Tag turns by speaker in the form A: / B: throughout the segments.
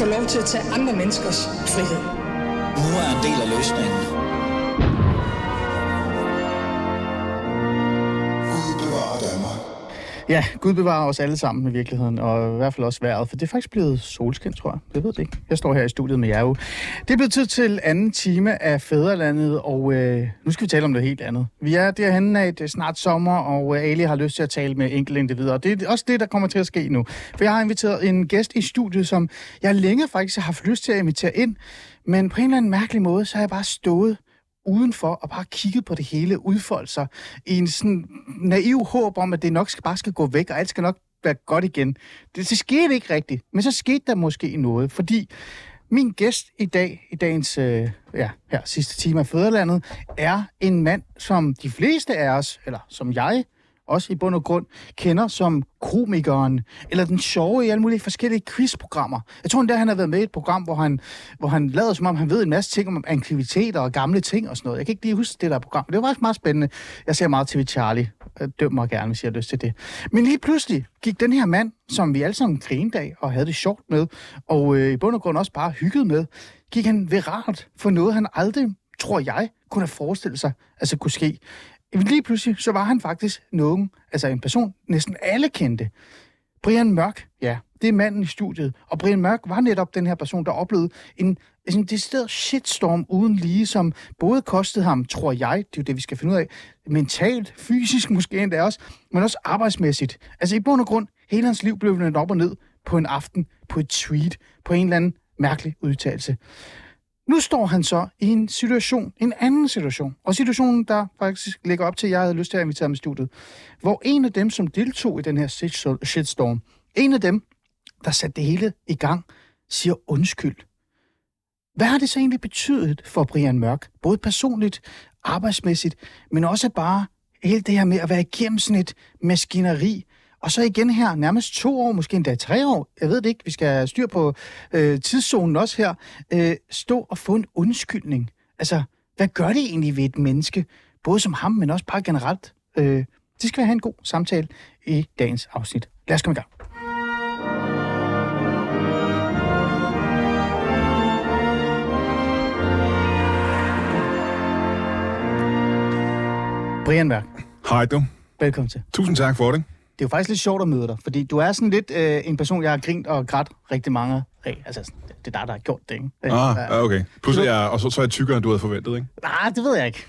A: få lov til at tage andre menneskers frihed.
B: Nu er en del af løsningen.
C: Ja, Gud bevarer os alle sammen i virkeligheden, og i hvert fald også vejret, for det er faktisk blevet solskin, tror jeg. Jeg ved det ikke. Jeg står her i studiet med jer jo. Det er blevet tid til anden time af Fæderlandet, og øh, nu skal vi tale om noget helt andet. Vi er derhen af, det er snart sommer, og øh, Ali har lyst til at tale med enkelte individer, og det er også det, der kommer til at ske nu. For jeg har inviteret en gæst i studiet, som jeg længe faktisk har haft lyst til at invitere ind, men på en eller anden mærkelig måde, så har jeg bare stået udenfor og bare kigget på det hele udfolde sig i en sådan naiv håb om, at det nok skal, bare skal gå væk, og alt skal nok være godt igen. Det, det skete ikke rigtigt, men så skete der måske noget, fordi min gæst i dag, i dagens øh, ja, her, sidste time af Føderlandet, er en mand, som de fleste af os, eller som jeg, også i bund og grund, kender som komikeren, eller den sjove i alle mulige forskellige quizprogrammer. Jeg tror endda, han har været med i et program, hvor han, hvor han lavede som om, han ved en masse ting om aktiviteter og gamle ting og sådan noget. Jeg kan ikke lige huske det der program. Det var faktisk meget spændende. Jeg ser meget TV Charlie. Øh, Døm mig gerne, hvis jeg har lyst til det. Men lige pludselig gik den her mand, som vi alle sammen grinede af og havde det sjovt med, og øh, i bund og grund også bare hyggede med, gik han viralt for noget, han aldrig, tror jeg, kunne have forestillet sig, altså kunne ske. Lige pludselig, så var han faktisk nogen, altså en person, næsten alle kendte. Brian Mørk, ja, det er manden i studiet. Og Brian Mørk var netop den her person, der oplevede en, altså, en decideret shitstorm uden lige, som både kostede ham, tror jeg, det er jo det, vi skal finde ud af, mentalt, fysisk måske endda også, men også arbejdsmæssigt. Altså i bund og grund, hele hans liv blev vendt op og ned på en aften, på et tweet, på en eller anden mærkelig udtalelse. Nu står han så i en situation, en anden situation, og situationen, der faktisk ligger op til, at jeg havde lyst til at invitere ham i studiet, hvor en af dem, som deltog i den her shitstorm, en af dem, der satte det hele i gang, siger undskyld. Hvad har det så egentlig betydet for Brian Mørk? Både personligt, arbejdsmæssigt, men også bare hele det her med at være igennem sådan et maskineri, og så igen her, nærmest to år, måske endda tre år, jeg ved det ikke, vi skal styr på øh, tidszonen også her, øh, stå og få en undskyldning. Altså, hvad gør det egentlig ved et menneske, både som ham, men også bare generelt? Øh, det skal vi have en god samtale i dagens afsnit. Lad os komme i gang. Brian Mørk.
D: Hej du.
C: Velkommen til.
D: Tusind tak for det.
C: Det er jo faktisk lidt sjovt at møde dig, fordi du er sådan lidt øh, en person, jeg har grint og grædt rigtig mange af. Altså, det er dig, der har gjort det, ikke?
D: Ah, ja, okay. Pludselig er, og så, så er jeg tykkere, end du havde forventet, ikke?
C: Nej, det ved jeg ikke.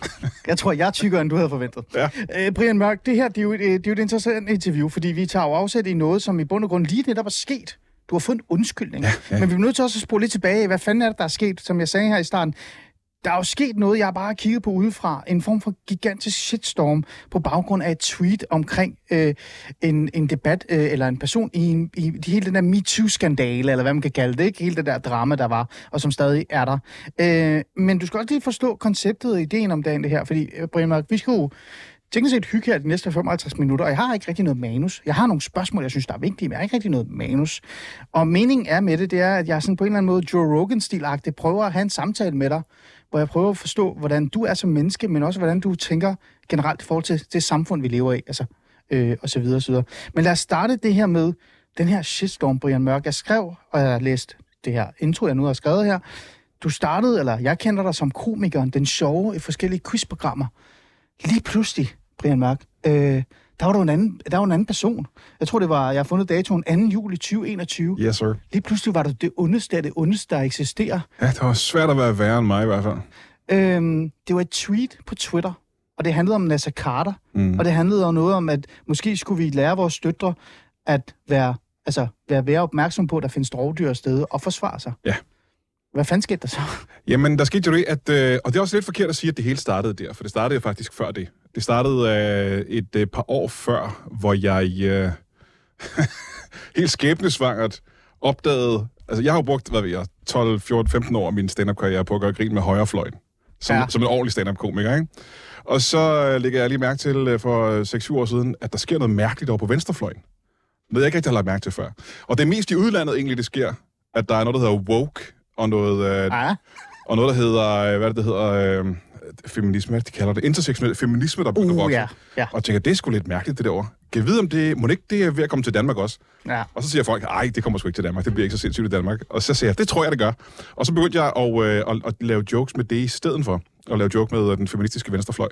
C: Jeg tror, jeg er tykkere, end du havde forventet.
D: Ja.
C: Øh, Brian Mørk, det her det er, jo et, det er jo et interessant interview, fordi vi tager jo afsæt i noget, som i bund og grund lige netop er sket. Du har fået en undskyldning.
D: Ja, ja.
C: Men vi er nødt til også at spole lidt tilbage. Hvad fanden er det, der er sket? Som jeg sagde her i starten, der er jo sket noget, jeg bare har kigget på udefra. En form for gigantisk shitstorm på baggrund af et tweet omkring øh, en, en debat øh, eller en person i, en, i hele den der MeToo-skandale, eller hvad man kan kalde det, ikke? Hele det der drama, der var, og som stadig er der. Øh, men du skal også lige forstå konceptet og ideen om dagen det her, fordi, øh, Brian Mark, vi skal jo teknisk set hygge her de næste 55 minutter, og jeg har ikke rigtig noget manus. Jeg har nogle spørgsmål, jeg synes, der er vigtige, men jeg har ikke rigtig noget manus. Og meningen er med det, det er, at jeg sådan på en eller anden måde Joe Rogan-stilagtigt prøver at have en samtale med dig, hvor jeg prøver at forstå, hvordan du er som menneske, men også hvordan du tænker generelt i forhold til det samfund, vi lever i, altså, øh, og så videre, og så videre. Men lad os starte det her med den her shitstorm, Brian Mørk. Jeg skrev, og jeg har læst det her intro, jeg nu har skrevet her. Du startede, eller jeg kender dig som komikeren, den sjove i forskellige quizprogrammer. Lige pludselig, Brian Mørk, øh, der var, du en anden, der var en anden person. Jeg tror, det var, jeg har fundet datoen 2. juli 2021.
D: Yes, sir.
C: Lige pludselig var du det ondeste af det ondeste, der eksisterer.
D: Ja, det var svært at være værre end mig i hvert fald.
C: Øhm, det var et tweet på Twitter, og det handlede om Nasser Carter, mm. og det handlede om noget om, at måske skulle vi lære vores døtre at være, altså, være, være opmærksom på, at der findes rovdyr steder og forsvare sig.
D: Ja.
C: Hvad fanden skete der så?
D: Jamen, der skete jo det, at... Øh, og det er også lidt forkert at sige, at det hele startede der, for det startede jo faktisk før det. Det startede øh, et øh, par år før, hvor jeg øh, helt skæbnesvangert opdagede... Altså, jeg har jo brugt, hvad ved jeg, 12, 14, 15 år af min stand-up-karriere på at gøre grin med højrefløjen. Som,
C: Ja.
D: som en ordentlig stand-up-komiker, ikke? Og så øh, lægger jeg lige mærke til øh, for 6-7 år siden, at der sker noget mærkeligt over på venstrefløjen. Noget, jeg ikke rigtig har lagt mærke til før. Og det er mest i udlandet egentlig, det sker, at der er noget, der hedder woke, og noget, øh,
C: Ja,
D: og noget, der hedder, øh, hvad er det, det hedder, øh, feminisme, de kalder det, intersektionel feminisme, der begynder at
C: uh,
D: vokse.
C: ja. ja.
D: Og tænker, det er sgu lidt mærkeligt, det derovre. kan jeg vide, om det, må ikke det er ved at komme til Danmark også?
C: Ja.
D: Og så siger folk, ej, det kommer sgu ikke til Danmark, det bliver ikke så sindssygt i Danmark. Og så siger jeg, det tror jeg, det gør. Og så begyndte jeg at, øh, at, at lave jokes med det i stedet for. At lave joke med øh, den feministiske venstrefløj.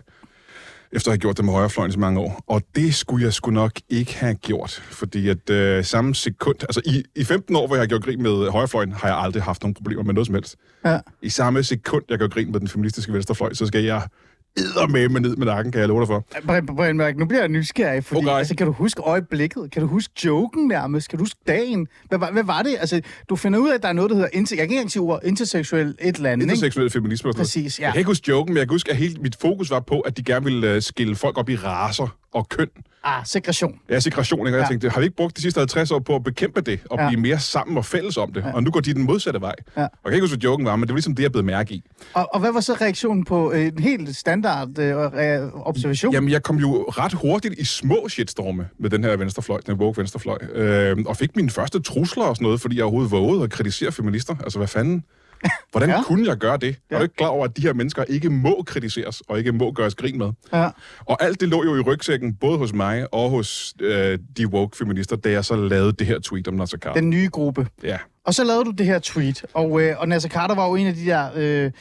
D: Efter at have gjort det med højrefløjen i så mange år. Og det skulle jeg sgu nok ikke have gjort. Fordi at øh, samme sekund... Altså i, i 15 år, hvor jeg har gjort grin med højrefløjen, har jeg aldrig haft nogen problemer med noget som helst.
C: Ja.
D: I samme sekund, jeg gør grin med den feministiske venstrefløj, så skal jeg med med ned med nakken, kan jeg love dig for.
C: Brian, Mørk, nu bliver jeg nysgerrig, fordi
D: Okay.
C: altså, kan du huske øjeblikket? Kan du huske joken nærmest? Kan du huske dagen? Hvad, var- hvad var det? Altså, du finder ud af, at der er noget, der hedder, inter- jeg kan ikke engang sige interseksuel et eller andet?
D: Interseksuel feminisme og sådan noget.
C: Præcis, ja.
D: Jeg kan ikke huske joken, men jeg kan huske, at hele mit fokus var på, at de gerne ville uh, skille folk op i raser og køn.
C: Ah, segregation.
D: Ja, segregation, ikke? Og jeg
C: Ja.
D: tænkte, har vi ikke brugt de sidste 50 år på at bekæmpe det, og
C: Ja.
D: blive mere sammen og fælles om det? Og nu går de den modsatte vej.
C: Ja.
D: Og jeg kan ikke huske, hvad joken var, men det var ligesom det, jeg blev mærke i.
C: Og, og hvad var så reaktionen på øh, en helt standard øh, re- observation?
D: Jamen, jeg kom jo ret hurtigt i små shitstorme med den her venstrefløj, den woke venstrefløj, øh, og fik mine første trusler og sådan noget, fordi jeg overhovedet vågede at kritisere feminister. Altså, hvad fanden? Hvordan
C: Ja.
D: kunne jeg gøre det? Ja. Er du ikke klar over, at de her mennesker ikke må kritiseres, og ikke må gøres grin med?
C: Ja.
D: Og alt det lå jo i rygsækken, både hos mig og hos øh, de woke feminister, da jeg så lavede det her tweet om Nasser Carter.
C: Den nye gruppe.
D: Ja.
C: Og så lavede du det her tweet, og, øh, og Nasser Carter var jo en af de der øh,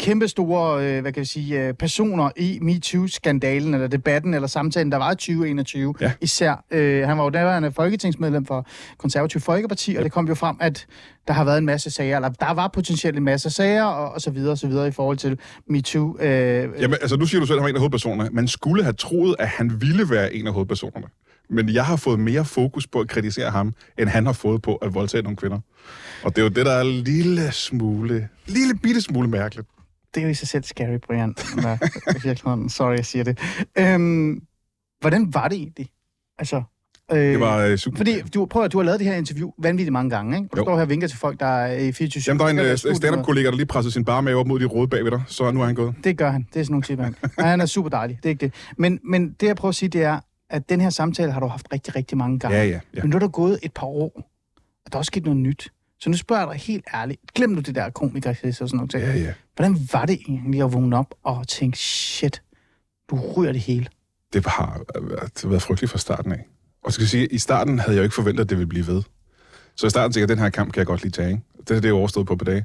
C: kæmpe store, øh, hvad kan jeg sige, øh, personer i MeToo-skandalen, eller debatten, eller samtalen, der var i 2021.
D: Ja.
C: Især, øh, han var jo derværende folketingsmedlem for Konservativ Folkeparti, og det kom jo frem, at der har været en masse sager, eller der var potentielt en masse sager, og, og så videre, og så videre, i forhold til MeToo. Øh,
D: Jamen, altså, nu siger du selv, at han var en af hovedpersonerne. Man skulle have troet, at han ville være en af hovedpersonerne. Men jeg har fået mere fokus på at kritisere ham, end han har fået på at voldtage nogle kvinder. Og det er jo det, der er en lille smule, lille bitte smule mærkeligt.
C: Det er jo i sig selv scary, Brian. Mørk, i virkeligheden. Sorry, jeg siger det. Øhm, hvordan var det egentlig? Altså, øh,
D: Det var øh, super.
C: Fordi du, prøv at du har lavet det her interview vanvittigt mange gange, ikke? Du
D: Jo.
C: står her og vinker til folk, der er i 24
D: Jamen, der er en øh, stand-up-kollega, der lige pressede sin barmave op mod de røde bagved dig, så nu er han gået.
C: Det gør han. Det er sådan nogle typer. han. Han er super dejlig. Det er ikke det. Men, men det, jeg prøver at sige, det er, at den her samtale har du haft rigtig, rigtig mange gange.
D: Ja, ja, ja.
C: Men nu er der gået et par år, og der er også sket noget nyt. Så nu spørger jeg dig helt ærligt. Glem nu det der komiker og sådan noget.
D: Ja, ja.
C: Hvordan var det egentlig at vågne op og tænke, shit, du ryger det hele?
D: det har øh, været, været frygteligt fra starten af. Og skal jeg sige, i starten havde jeg jo ikke forventet, at det ville blive ved. Så i starten tænkte jeg, at den her kamp kan jeg godt lige tage. Ikke? Det er det, jeg overstået på på dage.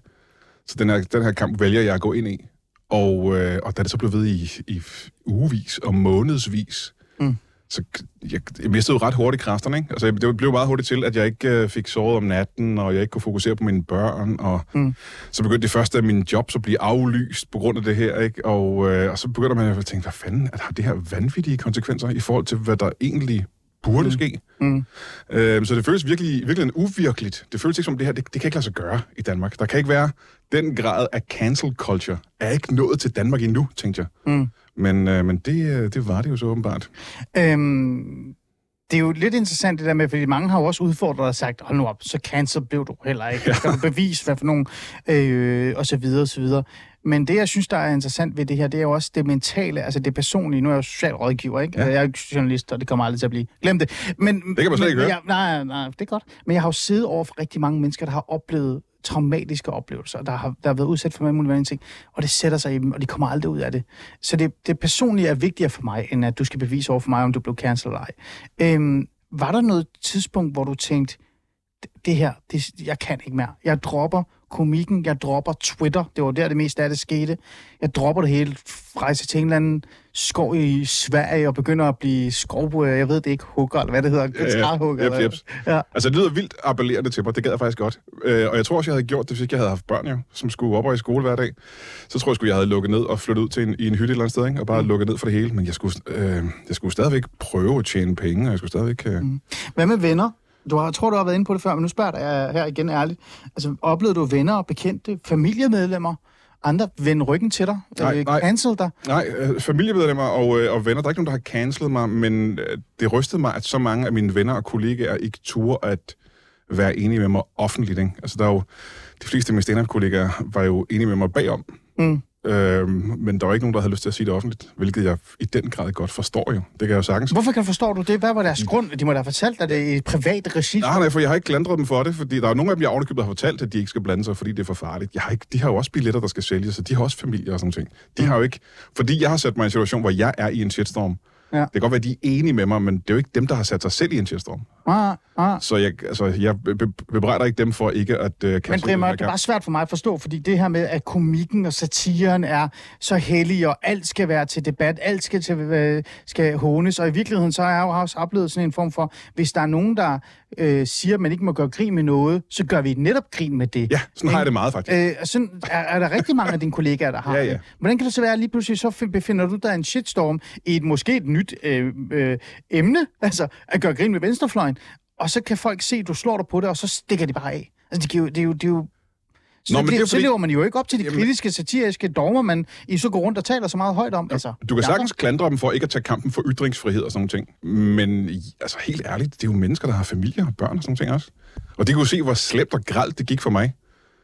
D: Så den her, den her kamp vælger jeg at gå ind i. Og, øh, og da det så blev ved i, i ugevis og månedsvis,
C: Mm.
D: Så jeg, jeg mistede jo ret hurtigt kræfterne. Ikke? Altså, det blev meget hurtigt til, at jeg ikke øh, fik sovet om natten, og jeg ikke kunne fokusere på mine børn. Og
C: Mm.
D: så begyndte det første af mine jobs at blive aflyst på grund af det her. Ikke? Og, øh, og så begynder man at tænke, hvad fanden, at har det her vanvittige konsekvenser i forhold til, hvad der egentlig burde ske?
C: Mm.
D: Øh, så det føles virkelig, virkelig uvirkeligt. Det føles ikke som, det her, det, det kan ikke lade sig gøre i Danmark. Der kan ikke være den grad af cancel culture. Er ikke nået til Danmark endnu, tænkte jeg.
C: Mm.
D: Men, øh, men det, øh, det var det jo så åbenbart.
C: Øhm, det er jo lidt interessant det der med, fordi mange har jo også udfordret og sagt, hold nu op, så cancel blev du heller ikke. Skal du bevise, hvad for nogen, øh, og så videre, og så videre. Men det, jeg synes, der er interessant ved det her, det er jo også det mentale, altså det personlige. Nu er jeg jo socialrådgiver, ikke?
D: Ja.
C: Jeg er jo ikke journalist, og det kommer aldrig til at blive. Glem det. Men,
D: Det kan man slet ikke
C: men,
D: høre.
C: Ja, nej, nej, det er godt. Men jeg har jo siddet over for rigtig mange mennesker, der har oplevet traumatiske oplevelser, der har, der har været udsat for mange mulige ting, og det sætter sig i dem, og de kommer aldrig ud af det. Så det, det personlige er vigtigere for mig, end at du skal bevise over for mig, om du blev cancelled eller ej. Øhm, var der noget tidspunkt, hvor du tænkte, "Det- her, det, jeg kan ikke mere. Jeg dropper komikken, jeg dropper Twitter, det var der det meste af det skete. Jeg dropper det hele, rejser til en eller anden skov i Sverige og begynder at blive skov, jeg ved det ikke, hugger, eller hvad det hedder, guitarhugger.
D: Jeps,
C: eller-
D: jeps.
C: Ja.
D: Altså, det lyder vildt appellerende til mig. Det gad jeg faktisk godt. Øh, og jeg tror også, jeg havde gjort det, hvis ikke jeg havde haft børn, jo, som skulle op og i skole hver dag. Så tror jeg, sgu, jeg havde lukket ned og flyttet ud til en, i en hytte et eller andet sted, ikke? og bare
C: Mm.
D: lukket ned for det hele. Men jeg skulle, øh, jeg skulle stadigvæk prøve at tjene penge, og jeg skulle stadigvæk... Øh,
C: Mm. Hvad med venner? Du har, jeg tror, du har været inde på det før, men nu spørger jeg her igen ærligt. Altså, oplevede du venner og bekendte, familiemedlemmer, andre vende ryggen til dig?
D: Nej,
C: øh,
D: nej.
C: Cancel dig?
D: Nej, øh, familiemedlemmer og, øh, og venner. Der er ikke nogen, der har cancelet mig, men øh, det rystede mig, at så mange af mine venner og kollegaer ikke turde at være enige med mig offentligt. Ikke? Altså, der er jo, de fleste af mine stand-up-kollegaer var jo enige med mig bagom.
C: Mm.
D: Øhm, men der var ikke nogen, der havde lyst til at sige det offentligt, hvilket jeg i den grad godt forstår jo. Det kan jeg jo sagtens.
C: Hvorfor kan forstår du det? Hvad var deres grund? De må da have fortalt dig det i et privat regi.
D: Nej, nej, for jeg har ikke klandret dem for det, fordi der er nogle af dem, jeg ovenikøbet har fortalt, at de ikke skal blande sig, fordi det er for farligt. Jeg har ikke, de har jo også billetter, der skal sælges, så de har også familie og sådan noget. De har jo ikke, fordi jeg har sat mig i en situation, hvor jeg er i en shitstorm,
C: Ja.
D: Det kan godt være, at de er enige med mig, men det er jo ikke dem, der har sat sig selv i en shitstorm.
C: Ah, ah.
D: Så jeg, altså, jeg be- be- bebrejder ikke dem for ikke at uh, kaste
C: Men Mørk, det er bare svært for mig at forstå, fordi det her med, at komikken og satiren er så hellig, og alt skal være til debat, alt skal, til, øh, skal hånes, og i virkeligheden så har jeg jo også oplevet sådan en form for, hvis der er nogen, der øh, siger, at man ikke må gøre grin med noget, så gør vi netop grin med det.
D: Ja, sådan har jeg det meget faktisk.
C: Øh, sådan er, er der rigtig mange af dine kollegaer, der har
D: Ja, ja.
C: det. Hvordan kan det så være, at lige pludselig så fi- befinder du dig i en shitstorm i et måske et nyt øh, øh, emne, altså at gøre grin med venstrefløjen, og så kan folk se, at du slår dig på det, og så stikker de bare af. Altså, det, giver jo- det er jo... Det er jo så,
D: Nå, men det er
C: det, så
D: fordi-
C: lever man jo ikke op til de
D: Jamen-
C: kritiske, satiriske dogmer, man I så går rundt og taler så meget højt om. Altså,
D: Du kan
C: er
D: sagtens klandre dem for ikke at tage kampen for ytringsfrihed og sådan nogle ting. Men altså, helt ærligt, det er jo mennesker, der har familie og børn og sådan nogle ting også. Og de kunne se, hvor slemt og gralt det gik for mig.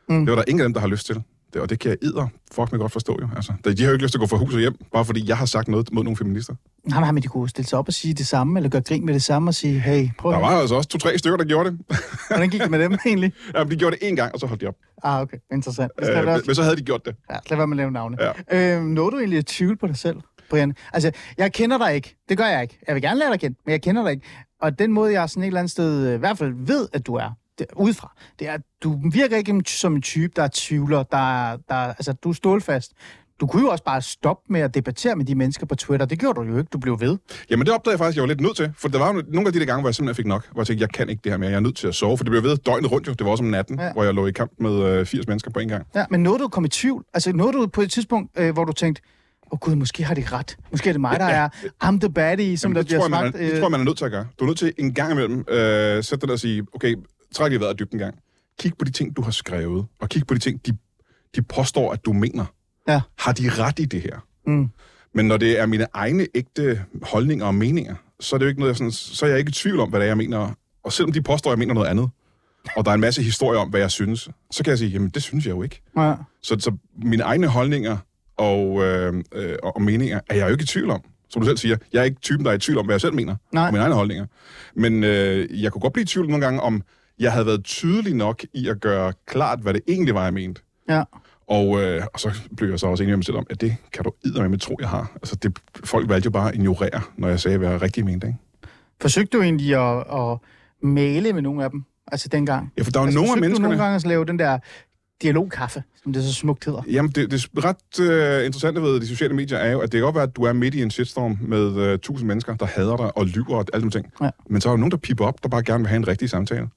D: Mm. Det var der ingen af dem, der har lyst til. Det, og det kan jeg idder fuck mig godt forstå jo. Altså, de har jo ikke lyst til at gå fra hus og hjem, bare fordi jeg har sagt noget mod nogle feminister.
C: Nej, nej, men de kunne stille sig op og sige det samme, eller gøre grin med det samme og sige, hey, prøv
D: Der var altså også to-tre stykker, der gjorde det.
C: hvordan gik det med dem egentlig?
D: ja, de gjorde det én gang, og så holdt de op.
C: Ah, okay, interessant.
D: Øh, men,
C: også
D: men så havde de gjort det.
C: Ja, lad være med at lave navne.
D: Ja.
C: Øh, når du egentlig at tvivle på dig selv, Brian? Altså, jeg kender dig ikke. Det gør jeg ikke. Jeg vil gerne lære dig kende, men jeg kender dig ikke. Og den måde, jeg sådan et eller andet sted øh, i hvert fald ved, at du er, det, udefra, det er, at du virker ikke som en type, der er tvivler, der, er- der, er- altså, du er stålfast. Du kunne jo også bare stoppe med at debattere med de mennesker på Twitter. Det gjorde du jo ikke. Du blev ved.
D: Jamen det opdagede jeg faktisk, jeg var lidt nødt til. For der var jo nogle af de der gange, hvor jeg simpelthen fik nok. Hvor jeg tænkte, jeg kan ikke det her mere. Jeg er nødt til at sove. For det blev ved døgnet rundt jo. Det var også om natten,
C: Ja.
D: ja. hvor jeg lå i kamp med øh, 80 mennesker på en gang.
C: Ja, men nåede du komme i tvivl? Altså, nåede du på et tidspunkt, øh, hvor du tænkte, åh oh, gud, måske har de ret. Måske er det mig, der er I'm the baddie, som
D: Jamen,
C: der
D: det,
C: bliver
D: tror jeg, man
C: sagt.
D: er, det tror jeg, man er nødt til at gøre. Du er nødt til en gang imellem øh, sætte dig der og sige, okay, træk lige vejret dybt en gang. Kig på de ting, du har skrevet, og kig på de ting, de, de påstår, at du mener.
C: Ja.
D: Har de ret i det her?
C: Mm.
D: Men når det er mine egne ægte holdninger og meninger, så er det jo ikke noget, jeg sådan, så er jeg ikke i tvivl om, hvad det er, jeg mener. Og selvom de påstår, at jeg mener noget andet, og der er en masse historier om, hvad jeg synes, så kan jeg sige, jamen det synes jeg jo ikke.
C: Ja.
D: Så, så mine egne holdninger og, øh, øh, og meninger er jeg jo ikke i tvivl om. Som du selv siger, jeg er ikke typen, der er i tvivl om, hvad jeg selv mener.
C: Nej.
D: Og mine egne holdninger. Men øh, jeg kunne godt blive i tvivl nogle gange om, jeg havde været tydelig nok i at gøre klart, hvad det egentlig var, jeg mente.
C: ja.
D: Og, øh, og så blev jeg så også enig med mig selv om, at det kan du med tro, jeg har. Altså, det, folk valgte jo bare at ignorere, når jeg sagde, hvad jeg rigtig mente. Ikke?
C: Forsøgte du egentlig at, at male med nogle af dem? Altså dengang?
D: Ja, for der er jo
C: altså,
D: nogle af menneskerne...
C: du nogle gange at lave den der dialogkaffe, som det så smukt hedder?
D: Jamen, det, det ret øh, interessante ved de sociale medier er jo, at det kan godt være, at du er midt i en shitstorm med øh, tusind mennesker, der hader dig og lyver og alle de ting.
C: Ja.
D: Men så er der nogen, der piper op, der bare gerne vil have en rigtig samtale.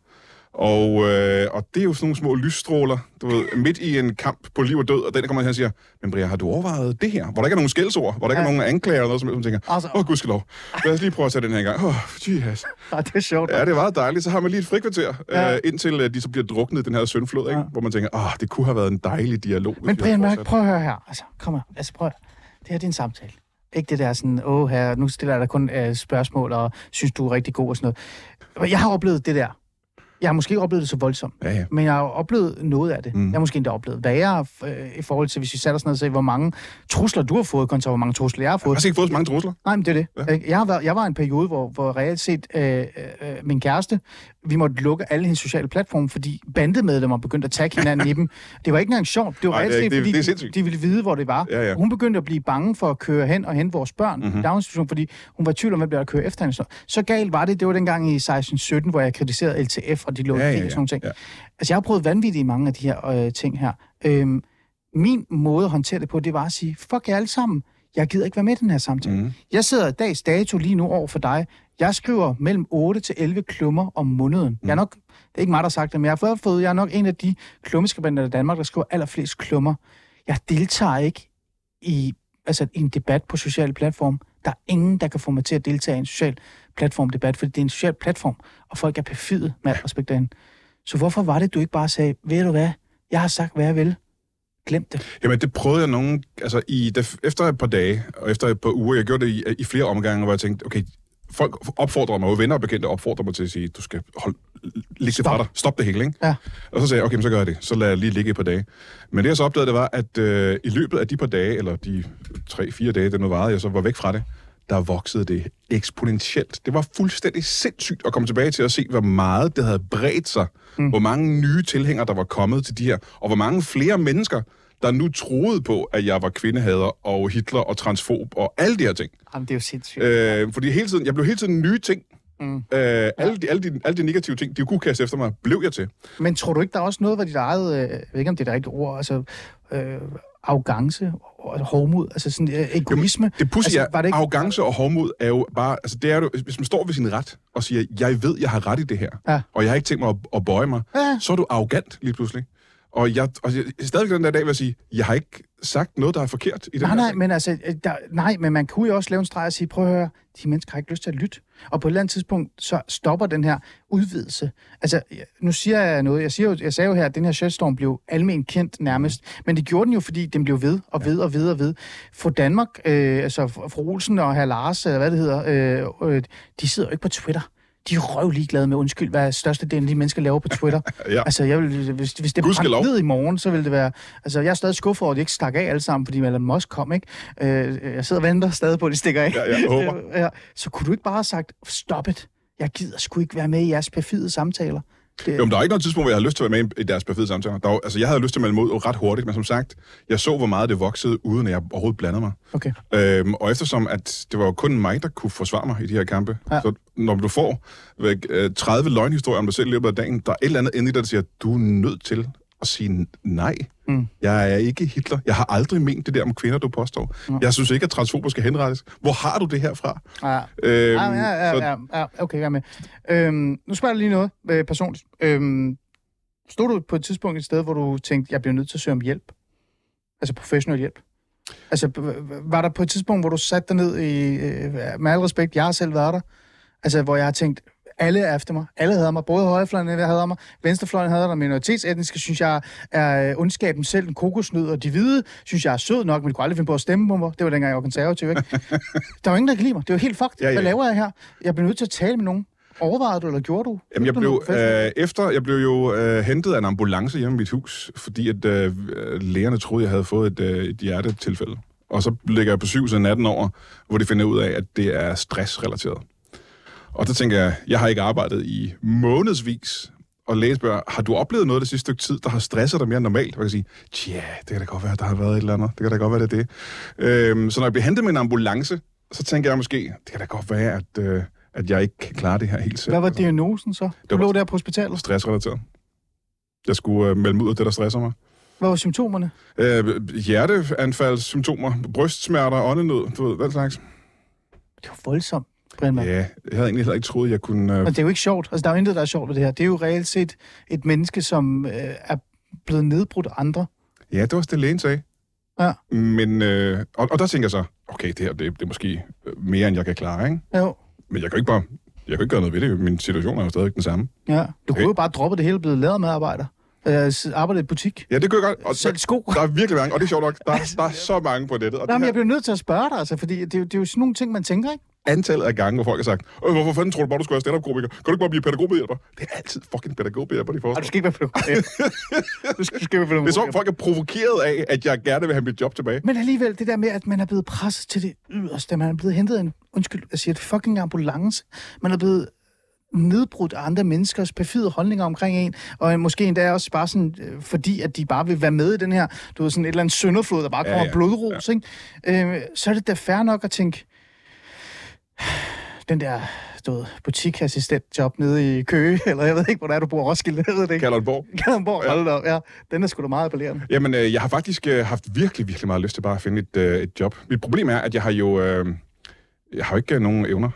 D: Og, øh, og det er jo sådan nogle små lysstråler, du ved, midt i en kamp på liv og død, og den kommer hen og siger, men Bria, har du overvejet det her? Hvor der ikke er nogen skældsord, hvor der ikke er nogen anklager eller noget, som man tænker,
C: Altså-
D: åh, oh, gudskelov, lad os lige prøve at sætte den her gang. Åh, oh, Jesus.
C: Ja, det er sjovt.
D: Ja, det meget dejligt. Så har man lige et frikvarter,
C: Ja.
D: øh, indtil øh, de så bliver druknet i den her søndflod, ikke?
C: Ja.
D: hvor man tænker, åh, oh, det kunne have været en dejlig dialog.
C: Men Brian Mørk,
D: fortsat."
C: prøv at høre her. Altså, kom her. Altså, prøv at. Det her det er en samtale. Ikke det der sådan, åh her, nu stiller jeg dig kun øh, spørgsmål, og synes, du er rigtig god og sådan noget. Jeg har oplevet det der. Jeg har måske ikke oplevet det så voldsomt,
D: Ja, ja.
C: men jeg har oplevet noget af det. Mm. Jeg har måske endda oplevet værre øh, i forhold til, hvis vi satte os ned og sagde, hvor mange trusler du har fået, kontra hvor mange trusler jeg har
D: Jeg
C: fået.
D: har altså ikke fået så mange trusler.
C: Nej, men det er det.
D: Ja.
C: Jeg, har været, jeg var i en periode, hvor, hvor reelt set øh, øh, øh, min kæreste, vi måtte lukke alle hendes sociale platforme, fordi bandemedlemmer begyndte at tagge hinanden i dem. Det var ikke engang sjovt. Det var reelt
D: det ikke- det-
C: fordi
D: det er
C: de, ville vide, hvor det var.
D: Ja, ja.
C: Hun begyndte at blive bange for at køre hen og hente vores børn
D: Mhm.
C: mm-hmm. i daginstitution, fordi hun var i tvivl om, hvem der køre efter hende. Så, galt var det. Det var dengang i 16-17, hvor jeg kritiserede LTF, og de lå
D: Ja,
C: ja,
D: ja,
C: og sådan nogle ting.
D: ja.
C: Altså, jeg har prøvet vanvittigt i mange af de her øh, ting her. Øhm, min måde at håndtere det på, det var at sige, fuck jer alle sammen. Jeg gider ikke være med i den her samtale.
D: Mhm.
C: Jeg sidder dags dato lige nu over for dig. Jeg skriver mellem 8 til 11 klummer om måneden. Mm. Jeg er nok, det er ikke mig, der har sagt det, men jeg har fået, jeg er nok en af de klummeskribenter i Danmark, der skriver allerflest klummer. Jeg deltager ikke i, altså, i en debat på sociale platform. Der er ingen, der kan få mig til at deltage i en social platformdebat, fordi det er en social platform, og folk er perfide med al respekt derinde. Så hvorfor var det, du ikke bare sagde, ved du hvad, jeg har sagt, hvad jeg vil. Glem det.
D: Jamen, det prøvede jeg nogen... Altså, i, efter et par dage, og efter et par uger, jeg gjorde det i, i flere omgange, hvor jeg tænkte, okay, folk opfordrer mig, og venner og bekendte opfordrer mig til at sige, du skal holde, lægge det fra dig. Stop det hele, ikke?
C: Ja.
D: Og så sagde jeg, okay, så gør jeg det. Så lader jeg lige ligge et par dage. Men det, jeg så opdagede, det var, at øh, i løbet af de par dage, eller de tre-fire dage, det nu varede, jeg så var væk fra det, der voksede det eksponentielt. Det var fuldstændig sindssygt at komme tilbage til at se, hvor meget det havde bredt sig. Mm. Hvor mange nye tilhængere, der var kommet til de her, og hvor mange flere mennesker, der nu troede på, at jeg var kvindehader og Hitler og transfob og alle de her ting.
C: Jamen, det er jo sindssygt.
D: Øh, fordi hele tiden, jeg blev hele tiden nye ting. Mm. Øh, alle, de, alle, de, alle de negative ting, de kunne kaste efter mig, blev jeg til.
C: Men tror du ikke, der er også noget ved dit eget, øh, jeg ved ikke om det er det rigtige ord, altså øh, arrogance og hovmod, altså sådan øh, egoisme?
D: Det pudsige
C: altså,
D: er, ikke... arrogance og hovmod er jo bare, altså det er jo, hvis man står ved sin ret og siger, jeg ved, jeg har ret i det her,
C: Ja.
D: og jeg har ikke tænkt mig at, at bøje mig,
C: Ja.
D: så er du arrogant lige pludselig. Og jeg, og jeg stadig den der dag vil jeg sige, jeg har ikke sagt noget, der er forkert i den
C: Nej,
D: her
C: nej, men altså, øh, der, nej, men man kunne jo også lave en streg og sige, prøv at høre, de mennesker har ikke lyst til at lytte. Og på et eller andet tidspunkt, så stopper den her udvidelse. Altså, nu siger jeg noget, jeg, siger jo, jeg sagde jo her, at den her shitstorm blev almen kendt nærmest, men det gjorde den jo, fordi den blev ved og ved og ved og ved. For Danmark, øh, altså fru Olsen og herr Lars, eller hvad det hedder, øh, øh, de sidder jo ikke på Twitter. De er røv ligeglade med undskyld, hvad størstedelen af de mennesker laver på Twitter.
D: Ja.
C: Altså, jeg vil, hvis, hvis det brændte ned i morgen, så vil det være... Altså, jeg er stadig skuffet over, at de ikke stak af alle sammen, fordi Elon Musk kom, ikke? Øh, jeg sidder og venter stadig på, at de stikker af.
D: Ja, jeg håber.
C: ja. Så kunne du ikke bare have sagt, stop it. Jeg gider sgu ikke være med i jeres perfide samtaler. Det,
D: Jo, men der er ikke noget tidspunkt, hvor jeg har lyst til at være med i deres perfide samtaler. Der var, altså, jeg havde lyst til at melde ud ret hurtigt, men som sagt, jeg så, hvor meget det voksede, uden at jeg overhovedet blandede mig.
C: Okay.
D: Øhm, og eftersom, at det var jo kun mig, der kunne forsvare mig i de her kampe,
C: Ja.
D: så når du får væk, øh, 30 løgnhistorier om dig selv i løbet af dagen, der er et eller andet inde i dig, der siger, du er nødt til at sige nej.
C: Mm.
D: Jeg er ikke Hitler. Jeg har aldrig ment det der om kvinder, du påstår.
C: Mm.
D: Jeg synes ikke, at transfober skal henrettes. Hvor har du det her fra?
C: Ja.
D: Øhm,
C: Ja, ja, ja,
D: så-
C: ja, okay, jeg er med. Øhm, nu spørger jeg lige noget øh, personligt. Øhm, stod du på et tidspunkt et sted, hvor du tænkte, jeg bliver nødt til at søge om hjælp? Altså professionel hjælp? Altså, var der på et tidspunkt, hvor du satte dig ned i, øh, med al respekt, jeg har selv været der, altså, hvor jeg har tænkt, alle er efter mig. Alle hader mig. Både højrefløjen hader mig, venstrefløjen hader mig. Minoritetsetniske synes jeg er øh, ondskaben selv, en kokosnød, og de hvide synes jeg er sød nok, men kunne aldrig finde på at stemme på mig. Det var dengang, jeg var konservativ, ikke? der var ingen, der kan lide mig. Det var helt fucked.
D: Ja, ja.
C: Hvad laver jeg her? Jeg bliver nødt til at tale med nogen. Overvejede du, eller gjorde du?
D: Jamen, jeg blev, øh, efter, jeg blev jo øh, hentet af en ambulance hjemme i mit hus, fordi at øh, lægerne troede, jeg havde fået et, øh, et hjertetilfælde. Og så ligger jeg på syv siden 18 år, hvor de finder ud af, at det er stressrelateret. Og så tænker jeg, jeg har ikke arbejdet i månedsvis, og læge spørger, har du oplevet noget det sidste stykke tid, der har stresset dig mere end normalt? Og jeg kan sige, tja, det kan da godt være, der har været et eller andet. Det kan da godt være, det er det. Øhm, så når jeg bliver hentet med en ambulance, så tænker jeg måske, det kan da godt være, at, øh, at jeg ikke kan klare det her helt selv.
C: Hvad var diagnosen så? Du
D: var-
C: lå der på hospitalet.
D: stressrelateret. Jeg skulle øh, melde ud af det, der stresser mig.
C: Hvad var symptomerne?
D: Øh, hjerteanfaldssymptomer, brystsmerter, åndenød, du ved, hvad slags.
C: Det var voldsomt,
D: Ja, jeg havde egentlig heller ikke troet, jeg kunne... Øh,
C: Men det er jo ikke sjovt. Altså, der er jo intet, der er sjovt ved det her. Det er jo reelt set et menneske, som øh, er blevet nedbrudt af andre.
D: ja, det var også det, lægen sagde.
C: Ja.
D: Men, øh, og, og der tænker jeg så, okay, det her, det, det er måske øh, mere, end jeg kan klare, ikke?
C: Jo.
D: Men jeg kan ikke bare... Jeg kan ikke gøre noget ved det. Min situation er jo stadig den samme.
C: Ja. Du kunne
D: Okay.
C: jo bare droppe det hele og blive lærermedarbejder. Øh, arbejde i butik.
D: Ja, det kan jeg godt. Og
C: Sælge sko.
D: der er virkelig mange, og det er sjovt nok, der, der er så mange på nettet. Og
C: Nej,
D: det
C: men
D: her,
C: jeg bliver nødt til at spørge dig, altså, fordi det, er det er jo sådan nogle ting, man tænker, ikke?
D: Antallet af gange, hvor folk har sagt, "Øh, hvorfor fanden tror du bare, du skulle være stand-up-komiker? Kan du ikke bare blive pædagogmedhjælper? Det er altid fucking pædagogmedhjælper, de forstår.
C: du skal ikke være pædagog. du skal, du skal ikke være
D: Det er som folk er provokeret af, at jeg gerne vil have mit job tilbage.
C: Men alligevel, det der med, at man er blevet presset til det yderste, man er blevet hentet en, undskyld, jeg siger det, fucking ambulance. Man er blevet nedbrudt af andre menneskers perfide holdninger omkring en, og måske endda også bare sådan, øh, fordi at de bare vil være med i den her, du ved, sådan et eller andet sønderflod, der bare
D: Ja,
C: kommer
D: ja.
C: blodros, ikke? Øh, så er det da fair nok at tænke, den der, du ved, butikassistentjob nede i Køge, eller jeg ved ikke, hvor der er, du bor, Roskilde, jeg ved det ikke.
D: Kalundborg.
C: Kalundborg,
D: Ja.
C: hold op, ja. Den er sgu da meget appellerende.
D: Jamen, øh, jeg har faktisk øh, haft virkelig, virkelig meget lyst til bare at finde et, øh, et job. Mit problem er, at jeg har jo... Øh, jeg har jo ikke øh, nogen evner.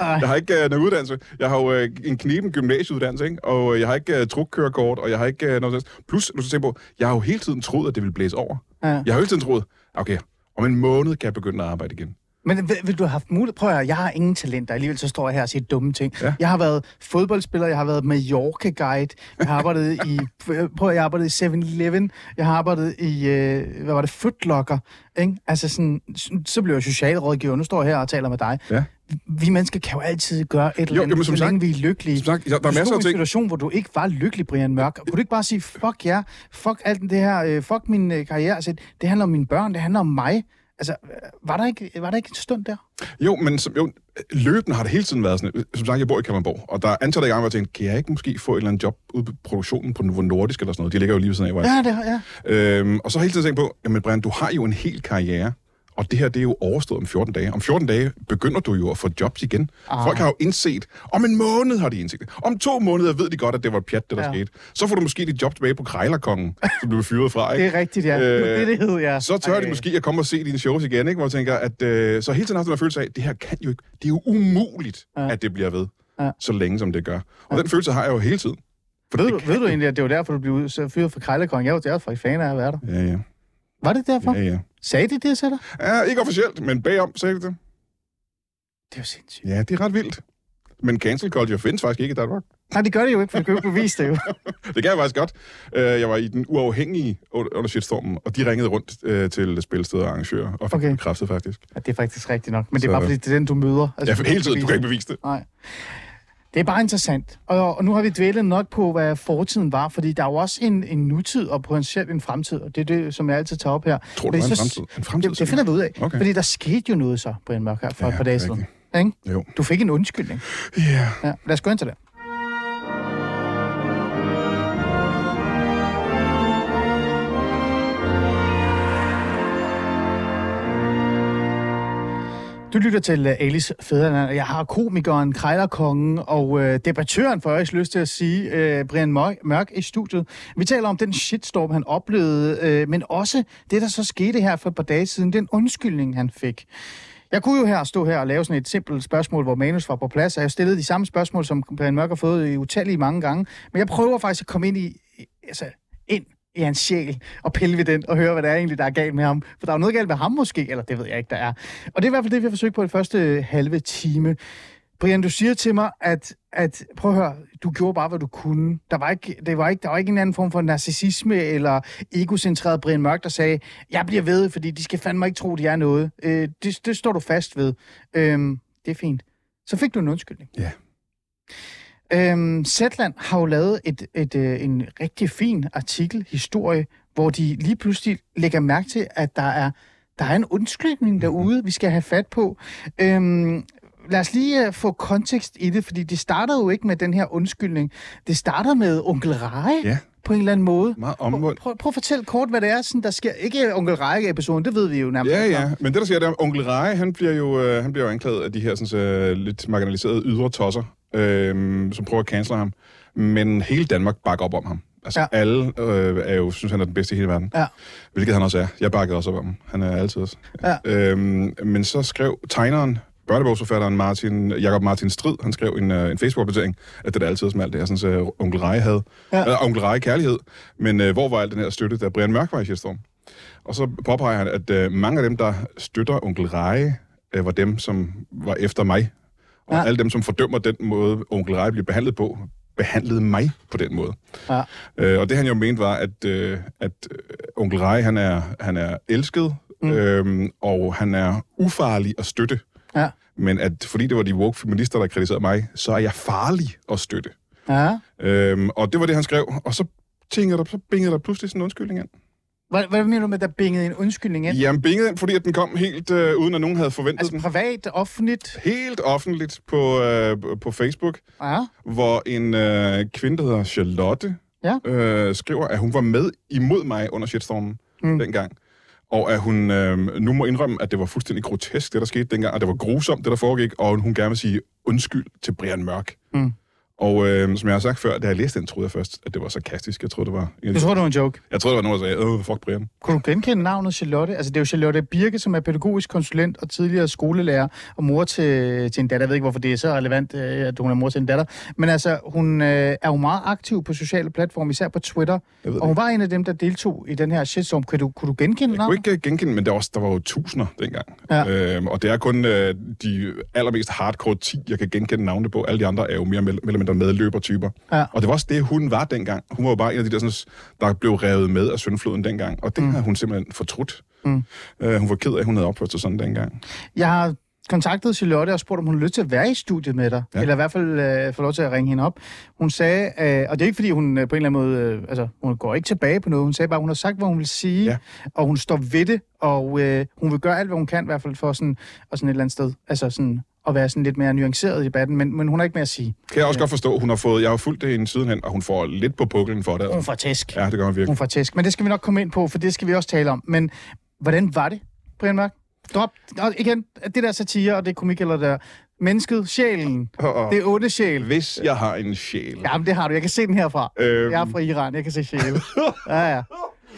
D: Jeg har ikke øh, nogen uddannelse. Jeg har jo øh, en kniben gymnasieuddannelse, ikke? og jeg har ikke øh, trukkørekort, og jeg har ikke øh, noget sådan. Plus, du skal tænke på, jeg har jo hele tiden troet, at det ville blæse over.
C: Ja.
D: Jeg har hele tiden troet, okay, om en måned kan jeg begynde at arbejde igen.
C: Men vil, vil du have haft mulighed? Prøv at høre, jeg har ingen talenter. Alligevel så står jeg her og siger dumme ting.
D: Ja.
C: Jeg har været fodboldspiller, jeg har været Mallorca-guide, jeg har arbejdet i, prøv at jeg har arbejdet i 7-Eleven, jeg har arbejdet i, øh, hvad var det, Footlocker, ikke? Altså sådan, så blev jeg socialrådgiver, nu står jeg her og taler med dig.
D: Ja.
C: Vi mennesker kan jo altid gøre et eller
D: Jo,
C: andet,
D: jamen, som
C: så længe
D: sagt-
C: vi er lykkelige.
D: Som sagt, ja, der er masser af
C: en
D: ting.
C: situation, hvor du ikke var lykkelig, Brian Mørk. Kunne du ikke bare sige, fuck ja, fuck alt det her, øh, fuck min øh, karriere, altså, det handler om mine børn, det handler om mig. Altså, var der ikke, var der ikke en stund der?
D: Jo, men som, jo, løbende har det hele tiden været sådan. Som sagt, jeg bor i Kalundborg, og der er antallet af gange, hvor jeg tænkte, kan jeg ikke måske få et eller andet job ude på produktionen på Novo Nordisk eller sådan noget? De ligger jo lige ved siden af, hvor jeg
C: Ja, det har ja.
D: Øhm, og så har jeg hele tiden tænkt på, jamen Brian, du har jo en hel karriere, og det her, det er jo overstået om 14 dage. Om 14 dage begynder du jo at få jobs igen. Ah. Folk har jo indset, om en måned har de indset det. Om to måneder ved de godt, at det var et pjat, det der
C: Ja.
D: ja. skete. Så får du måske dit job tilbage på Krejlerkongen, som du blev fyret fra,
C: Det
D: ikke?
C: er rigtigt, ja. Øh, det det, hed, ja.
D: Så tør
C: Ej.
D: de måske at komme og se dine shows igen, ikke? hvor jeg tænker, at øh, så hele tiden har jeg den her følelse af, det her kan jo ikke, det er jo umuligt,
C: Ja.
D: ja. at det bliver ved,
C: Ja.
D: ja. så længe som det gør. Og den følelse har jeg jo hele tiden. For
C: Ved
D: det
C: du, ved du egentlig, at det var derfor, du blev fyret fra Krejlerkongen? Jeg var der faktisk fan af at være der.
D: Ja, ja.
C: Var det derfor?
D: ja, ja.
C: Sagde de det til dig?
D: ja ikke officielt, men bagom sagde de det.
C: Det er jo sindssygt.
D: Ja, det er ret vildt. Men cancel culture findes faktisk ikke i Danmark.
C: Nej, det gør det jo ikke, for du kan jo ikke bevise det jo.
D: Det kan jeg faktisk godt. Øh, Jeg var i den uafhængige under shitstormen, og de ringede rundt øh, til spilsteder og arrangører, og fik
C: Okay.
D: bekræftet faktisk.
C: Ja, det er faktisk rigtigt nok. Men det er
D: Så-
C: bare fordi, det er den, du møder.
D: Ja, for hele tiden, du kan ikke bevise det.
C: Nej. Det er bare interessant. Og, og nu har vi dvælet nok på, hvad fortiden var, fordi der er jo også en, en nutid og potentielt en fremtid, og det er det, som jeg altid tager op her.
D: Tror du, der er en fremtid? En fremtid
C: Det, det finder vi ud af.
D: Okay.
C: Fordi der skete jo noget så, Brian Mørk, her for
D: Ja,
C: et par dage siden. Ikke?
D: Jo.
C: Du fik en undskyldning.
D: Ja.
C: Ja, lad os gå ind til det. Du lytter til øh, Alice Fæderland, og jeg har komikeren, krejlerkongen og øh, debattøren, for jeg har lyst til at sige, øh, Brian Mørk, i studiet. Vi taler om den shitstorm, han oplevede, øh, men også det, der så skete her for et par dage siden, den undskyldning, han fik. Jeg kunne jo her stå her og lave sådan et simpelt spørgsmål, hvor manus var på plads, og jeg stillede de samme spørgsmål, som Brian Mørk har fået i utallige mange gange. Men jeg prøver faktisk at komme ind i, altså i hans sjæl og pille ved den og høre, hvad der er egentlig, der er galt med ham. For der er jo noget galt med ham måske, eller det ved jeg ikke, der er. Og det er i hvert fald det, vi har forsøgt på det første øh, halve time. Brian, du siger til mig, at, at prøv at høre, du gjorde bare, hvad du kunne. Der var ikke, det var ikke, der var ikke en anden form for narcissisme eller egocentreret Brian Mørk, der sagde, jeg bliver ved, fordi de skal fandme ikke tro, de er noget. Øh, det, det står du fast ved. Øh, det er fint. Så fik du en undskyldning.
D: Ja.
C: Øhm, Zetland har jo lavet et, et, øh, en rigtig fin artikel, historie, hvor de lige pludselig lægger mærke til, at der er, der er en undskyldning derude, vi skal have fat på. Øhm, lad os lige uh, få kontekst i det, fordi det startede jo ikke med den her undskyldning. Det startede med onkel Rej
D: Ja.
C: på en eller anden måde.
D: Meget
C: Prøv,
D: omvendt.
C: prøv, prøv at fortælle kort, hvad det er, sådan, der sker. Ikke onkel Rej-episoden, det ved vi jo nærmest.
D: Ja, ja.
C: om.
D: Men det, der sker, det er, at onkel Rej, han bliver jo, øh, han bliver jo anklaget af de her sådan, øh, lidt marginaliserede ydre tosser, øh, som prøver at cancele ham. Men hele Danmark bakker op om ham. Altså,
C: Ja.
D: alle øh, er jo, synes, han er den bedste i hele verden.
C: Ja.
D: Hvilket han også er. Jeg bakkede også op om ham. Han er altid også.
C: Ja.
D: Øhm, men så skrev tegneren, børnebogsforfatteren Martin, Jakob Martin Strid, han skrev en, øh, en Facebook-opdatering, at det er altid som alt det her, sådan, så onkel Rej havde.
C: Ja.
D: Øh, onkel Rej kærlighed. Men øh, hvor var al den her støtte, da Brian Mørk var i Shitstorm? Og så påpeger han, at øh, mange af dem, der støtter onkel Rej, øh, var dem, som var efter mig. Og
C: Ja.
D: alle dem, som fordømmer den måde, onkel Rej blev behandlet på, behandlede mig på den måde.
C: Ja.
D: Øh, og det han jo mente var, at, øh, at øh, onkel Rej, han er, han er elsket,
C: Mm.
D: øhm, og han er ufarlig at støtte.
C: Ja.
D: Men at fordi det var de woke feminister, der kritiserede mig, så er jeg farlig at støtte.
C: Ja.
D: Øhm, og det var det, han skrev. Og så tænker der, så bingede der pludselig sådan en undskyldning ind.
C: Hvad, hvad mener du med, der bingede en undskyldning ind?
D: Jamen, bingede ind, fordi at den kom helt øh, uden, at nogen havde forventet
C: Altså
D: den.
C: privat, offentligt?
D: Helt offentligt på, øh, på Facebook,
C: Ja.
D: hvor en øh, kvinde, der hedder Charlotte,
C: Ja.
D: øh, skriver, at hun var med imod mig under shitstormen
C: mm.
D: dengang. Og at hun øh, nu må indrømme, at det var fuldstændig grotesk, det der skete dengang, og det var grusomt, det der foregik, og hun gerne vil sige undskyld til Brian Mørk.
C: Mm.
D: Og øh, som jeg har sagt før, da jeg læste den, troede jeg først, at det var sarkastisk. Jeg troede, det var...
C: Du tror, det var en joke?
D: Jeg troede, det var nogen, der sagde, øh, fuck Brian.
C: Kunne du genkende navnet Charlotte? Altså, det er jo Charlotte Birke, som er pædagogisk konsulent og tidligere skolelærer og mor til, til en datter. Jeg ved ikke, hvorfor det er så relevant, øh, at hun er mor til en datter. Men altså, hun øh, er jo meget aktiv på sociale platforme, især på Twitter.
D: Jeg
C: Og hun var en af dem, der deltog i den her shitstorm. Kunne du, kunne du genkende
D: Jeg kunne
C: navnet?
D: ikke genkende, men der var, også, der var jo tusinder dengang.
C: Ja.
D: Øhm, og det er kun øh, de allermest hardcore 10, jeg kan genkende navnene på. Alle de andre er jo mere eller mindre medløbertyper.
C: Ja.
D: Og det var også det, hun var dengang. Hun var jo bare en af de der, sådan, der blev revet med af syndfloden dengang. Og det mm. havde hun simpelthen fortrudt.
C: Mm.
D: Øh, hun var ked af, at hun havde opført sig sådan dengang.
C: Jeg har kontaktede Charlotte og spurgte, om hun havde lyst til at være i studiet med dig.
D: Ja.
C: Eller i hvert fald øh, få lov til at ringe hende op. Hun sagde, øh, og det er ikke fordi, hun øh, på en eller anden måde, øh, altså hun går ikke tilbage på noget. Hun sagde bare, hun har sagt, hvad hun vil sige,
D: ja.
C: og hun står ved det, og øh, hun vil gøre alt, hvad hun kan, i hvert fald for sådan, og sådan et eller andet sted, altså sådan at være sådan lidt mere nuanceret i debatten, men, men hun har ikke mere at sige.
D: Kan jeg også godt forstå, hun har fået... Jeg har fulgt det hende sidenhen, og hun får lidt på puklen for det.
C: Hun får tæsk.
D: Ja, det gør hun virkelig.
C: Hun får tæsk. Men det skal vi nok komme ind på, for det skal vi også tale om. Men hvordan var det, Brian Mørk? Drop. Og igen, det der satire, og det komik, eller der mennesket, sjælen.
D: Og-
C: Det er onde sjæl.
D: Hvis jeg har en sjæl...
C: Jamen, det har du. Jeg kan se den herfra.
D: Øhm.
C: Jeg er fra Iran. Jeg kan se sjæle. Ja, ja.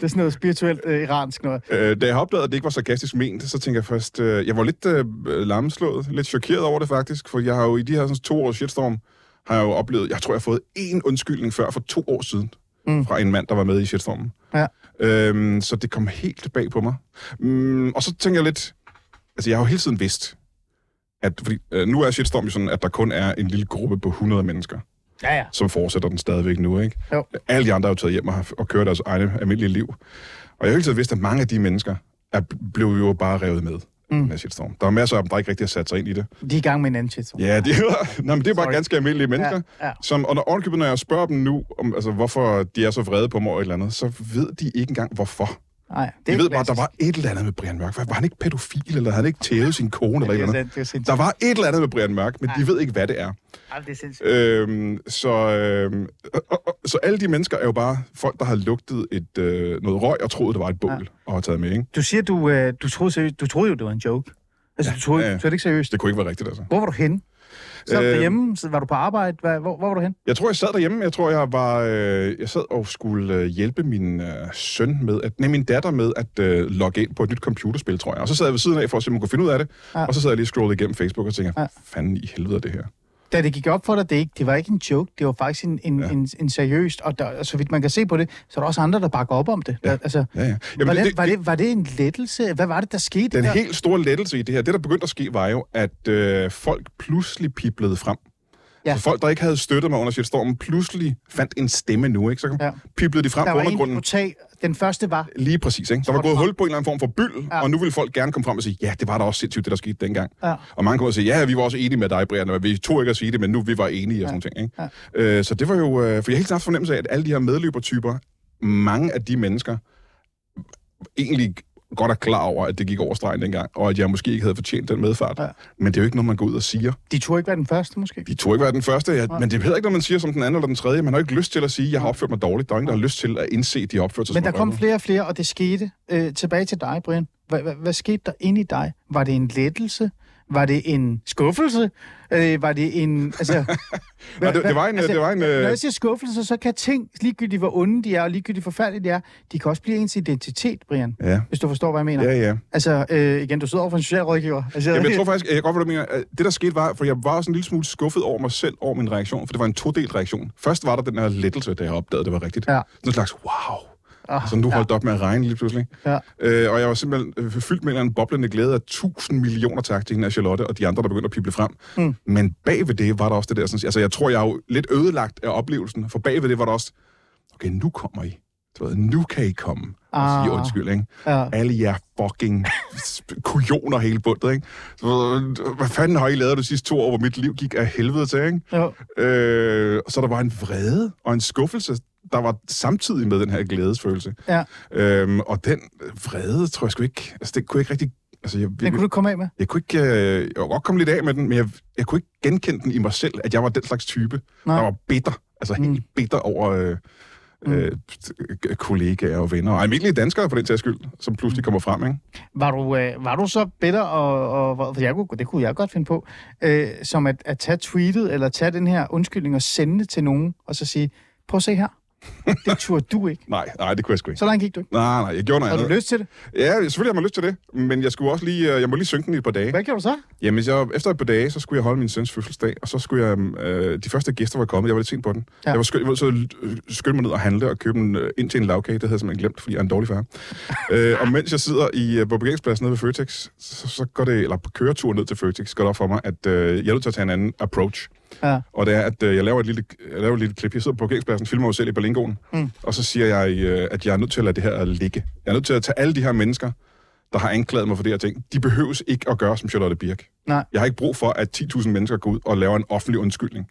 C: Det er sådan noget spirituelt øh, iransk noget.
D: Øh, da jeg opdagede, at det ikke var sarkastisk ment, så tænkte jeg først... Øh, jeg var lidt øh, lammeslået, lidt chokeret over det faktisk, for jeg har jo i de her sådan, to års shitstorm, har jeg jo oplevet... Jeg tror, jeg har fået én undskyldning før for to år siden, mm. fra en mand, der var med i shitstormen.
C: Ja.
D: Øhm, så det kom helt tilbage på mig. Mm, og så tænker jeg lidt... Altså, jeg har jo hele tiden vidst, at fordi, øh, nu er shitstorm jo sådan, at der kun er en lille gruppe på 100 mennesker,
C: Ja, ja.
D: som fortsætter den stadigvæk nu, ikke?
C: Jo.
D: Alle de andre er jo taget hjem og, og kører deres egne almindelige liv. Og jeg har hele tiden vidst, at mange af de mennesker er, blev jo bare revet med. Mm. Her shitstorm. Der er masser af dem, der ikke rigtig har sat sig ind i det.
C: De er i gang med en anden shit.
D: Ja, det er, nej, men det er bare
C: Sorry.
D: ganske almindelige mennesker.
C: Ja, ja.
D: Som, og når, ovenikøbet, når jeg spørger dem nu, om, altså, hvorfor de er så vrede på mig og et eller andet, så ved de ikke engang, hvorfor.
C: Nej, det
D: De
C: er
D: ved bare, der var et eller andet med Brian Mørk. Var, var han ikke pædofil, eller havde han ikke tævet sin kone, eller
C: er
D: eller andet?
C: er.
D: Der var et eller andet med Brian Mørk, men de ved ikke, hvad det er.
C: Ja, det er sindssygt.
D: Øhm, så, øhm, og, så alle de mennesker er jo bare folk, der har lugtet et, øh, noget røg og troet, det var et bål, ja. og har taget med, ikke?
C: Du siger, du, øh, du, troede, seriøst, du troede jo, det var en joke. Altså, ja, du troede,
D: ja,
C: ja,
D: ja.
C: ja. det ikke seriøst.
D: Det kunne ikke være rigtigt, altså.
C: Hvor var du henne? Så
D: Øh,
C: derhjemme? Så var du på arbejde? Hvad, hvor, hvor var du henne?
D: Jeg tror, jeg sad derhjemme. Jeg tror, jeg var... Øh, jeg sad og skulle øh, hjælpe min øh, søn med... At, nej, min datter med at øh, logge ind på et nyt computerspil, tror jeg. Og så sad jeg ved siden af for at se, om man kunne finde ud af det. Ja. Og så sad jeg lige og scrollede igennem Facebook og tænkte,
C: ja.
D: fanden i helvede er det her.
C: Da det gik op for dig, det, ikke, det var ikke en joke, det var faktisk en, en,
D: Ja.
C: en, en seriøst, og der, så vidt man kan se på det, så er der også andre, der bakker op om det.
D: Ja.
C: Der, altså,
D: Ja, ja.
C: Jamen, var, det,
D: det,
C: var, det, var det en lettelse? Hvad var det, der skete?
D: Den
C: der?
D: helt store lettelse i det her, det der begyndte at ske, var jo, at øh, folk pludselig piblede frem.
C: Ja.
D: Så folk, der ikke havde støttet mig under shitstormen, pludselig fandt en stemme nu, ikke? Så ja.
C: Ja.
D: piblede de frem
C: der
D: på
C: var en,
D: undergrunden.
C: du tag. Den første var,
D: Lige præcis, ikke? Der var
C: var
D: gået hul på en eller anden form for byld, ja.
C: Ja.
D: og nu vil folk gerne komme frem og sige, ja, det var da også sindssygt, det der skete dengang.
C: Ja.
D: Og mange kommer og sige, ja, vi var også enige med dig, Brian, og vi tog ikke at sige det, men nu vi var enige og sådan ting, ikke?
C: Ja.
D: Øh, så det var jo, øh, for jeg har helt haft fornemmelse af, at alle de her medløbertyper, mange af de mennesker, egentlig godt er klar over, at det gik over stregen dengang, og at jeg måske ikke havde fortjent den medfart. Ja. Men det er jo ikke noget, man går ud og siger.
C: de turde ikke være den første, måske?
D: De tror ikke være den første, ja, men det er heller ikke noget, man siger som den anden eller den tredje. Man har ikke lyst til at sige, at jeg har opført mig dårligt. Der er ingen, der har lyst til at indse, at de har opført sig
C: Men der kom flere og flere, og det skete. Øh, tilbage til dig, Brian. Hvad skete der inde i dig? Var det en lettelse? Var det en skuffelse? Øh, var det en... Altså,
D: Nej, det, det var en... det var en
C: Når
D: øh,
C: jeg siger skuffelse, så kan ting, ligegyldigt hvor onde de er, og ligegyldigt forfærdelige de er, de kan også blive ens identitet, Brian.
D: ja,
C: Hvis du forstår, hvad jeg mener.
D: ja, ja.
C: Altså, øh, igen, du sidder over for en socialrådgiver. Altså,
D: Jamen, jeg tror faktisk, jeg kan godt, hvad du mener. at Det, der skete, var, for jeg var også en lille smule skuffet over mig selv, over min reaktion, for det var en todelt reaktion. Først var der den her lettelse, da jeg opdagede, det var rigtigt.
C: Ja.
D: Sådan en slags, wow.
C: Ah,
D: Så nu holdt det op med at regne lige pludselig.
C: Ja.
D: Øh, og jeg var simpelthen øh, fyldt med en boblende glæde af tusind millioner tak til hende af Charlotte og de andre, der begyndte at pible frem. Mm. Men bag ved det var der også det der, sådan, altså jeg tror, jeg er jo lidt ødelagt af oplevelsen, for bag ved det var der også, okay, nu kommer I. Du ved, nu kan I komme og sige
C: Ah.
D: undskyld, ikke?
C: Ja.
D: Alle jer fucking kujoner hele bundet, ikke? Så, hvad fanden har I lavet de sidste to år, hvor mit liv gik af helvede til, ikke?
C: Jo.
D: Øh, så der var en vrede og en skuffelse, der var samtidig med den her glædesfølelse.
C: Ja.
D: Øhm, og den vrede, tror jeg sgu ikke... Altså, det kunne jeg ikke rigtig... Altså, jeg,
C: Den kunne du komme af med?
D: jeg kunne ikke... Øh, jeg kunne godt komme lidt af med den, men jeg, jeg kunne ikke genkende den i mig selv, at jeg var den slags type,
C: Nej.
D: der var bitter. Altså helt
C: Mm.
D: bitter over... Øh, øh, kollegaer og venner, og almindelige danskere for den sags skyld, som
C: Mm.
D: pludselig kommer frem, ikke?
C: Var du, øh, var du så bitter, og, og jeg kunne, det kunne jeg godt finde på, øh, som at, at tage tweetet, eller tage den her undskyldning og sende det til nogen, og så sige, prøv at se her, det turde du ikke.
D: Nej, nej, det kunne jeg sgu ikke.
C: Så langt gik du ikke.
D: Nej, nej, jeg gjorde noget
C: Har du
D: andet.
C: lyst til det?
D: Ja, selvfølgelig har man lyst til det, men jeg skulle også lige, øh, jeg må lige synke den i et par dage.
C: Hvad gjorde du så?
D: Jamen, jeg, efter et par dage, så skulle jeg holde min søns fødselsdag, og så skulle jeg, øh, de første gæster var kommet, jeg var lidt sent på den.
C: Ja.
D: Jeg var, sky, jeg var så øh, skyndte mig ned og handle og købe en, øh, ind til en lavkage, det havde jeg simpelthen glemt, fordi jeg er en dårlig far. øh, og mens jeg sidder i, på parkeringspladsen nede ved Føtex, så, så går det, eller på køretur ned til Føtex, går det op for mig, at øh, jeg er nødt til at tage en anden approach.
C: Ja.
D: Og det er, at øh, jeg, laver et lille, jeg laver et lille klip. Jeg sidder på parkeringspladsen, filmer mig selv i Berlingoen,
C: Mm.
D: og så siger jeg, øh, at jeg er nødt til at lade det her ligge. Jeg er nødt til at tage alle de her mennesker, der har anklaget mig for det her ting, de behøves ikke at gøre som Charlotte Birk.
C: Nej.
D: Jeg har ikke brug for, at 10.000 mennesker går ud og laver en offentlig undskyldning.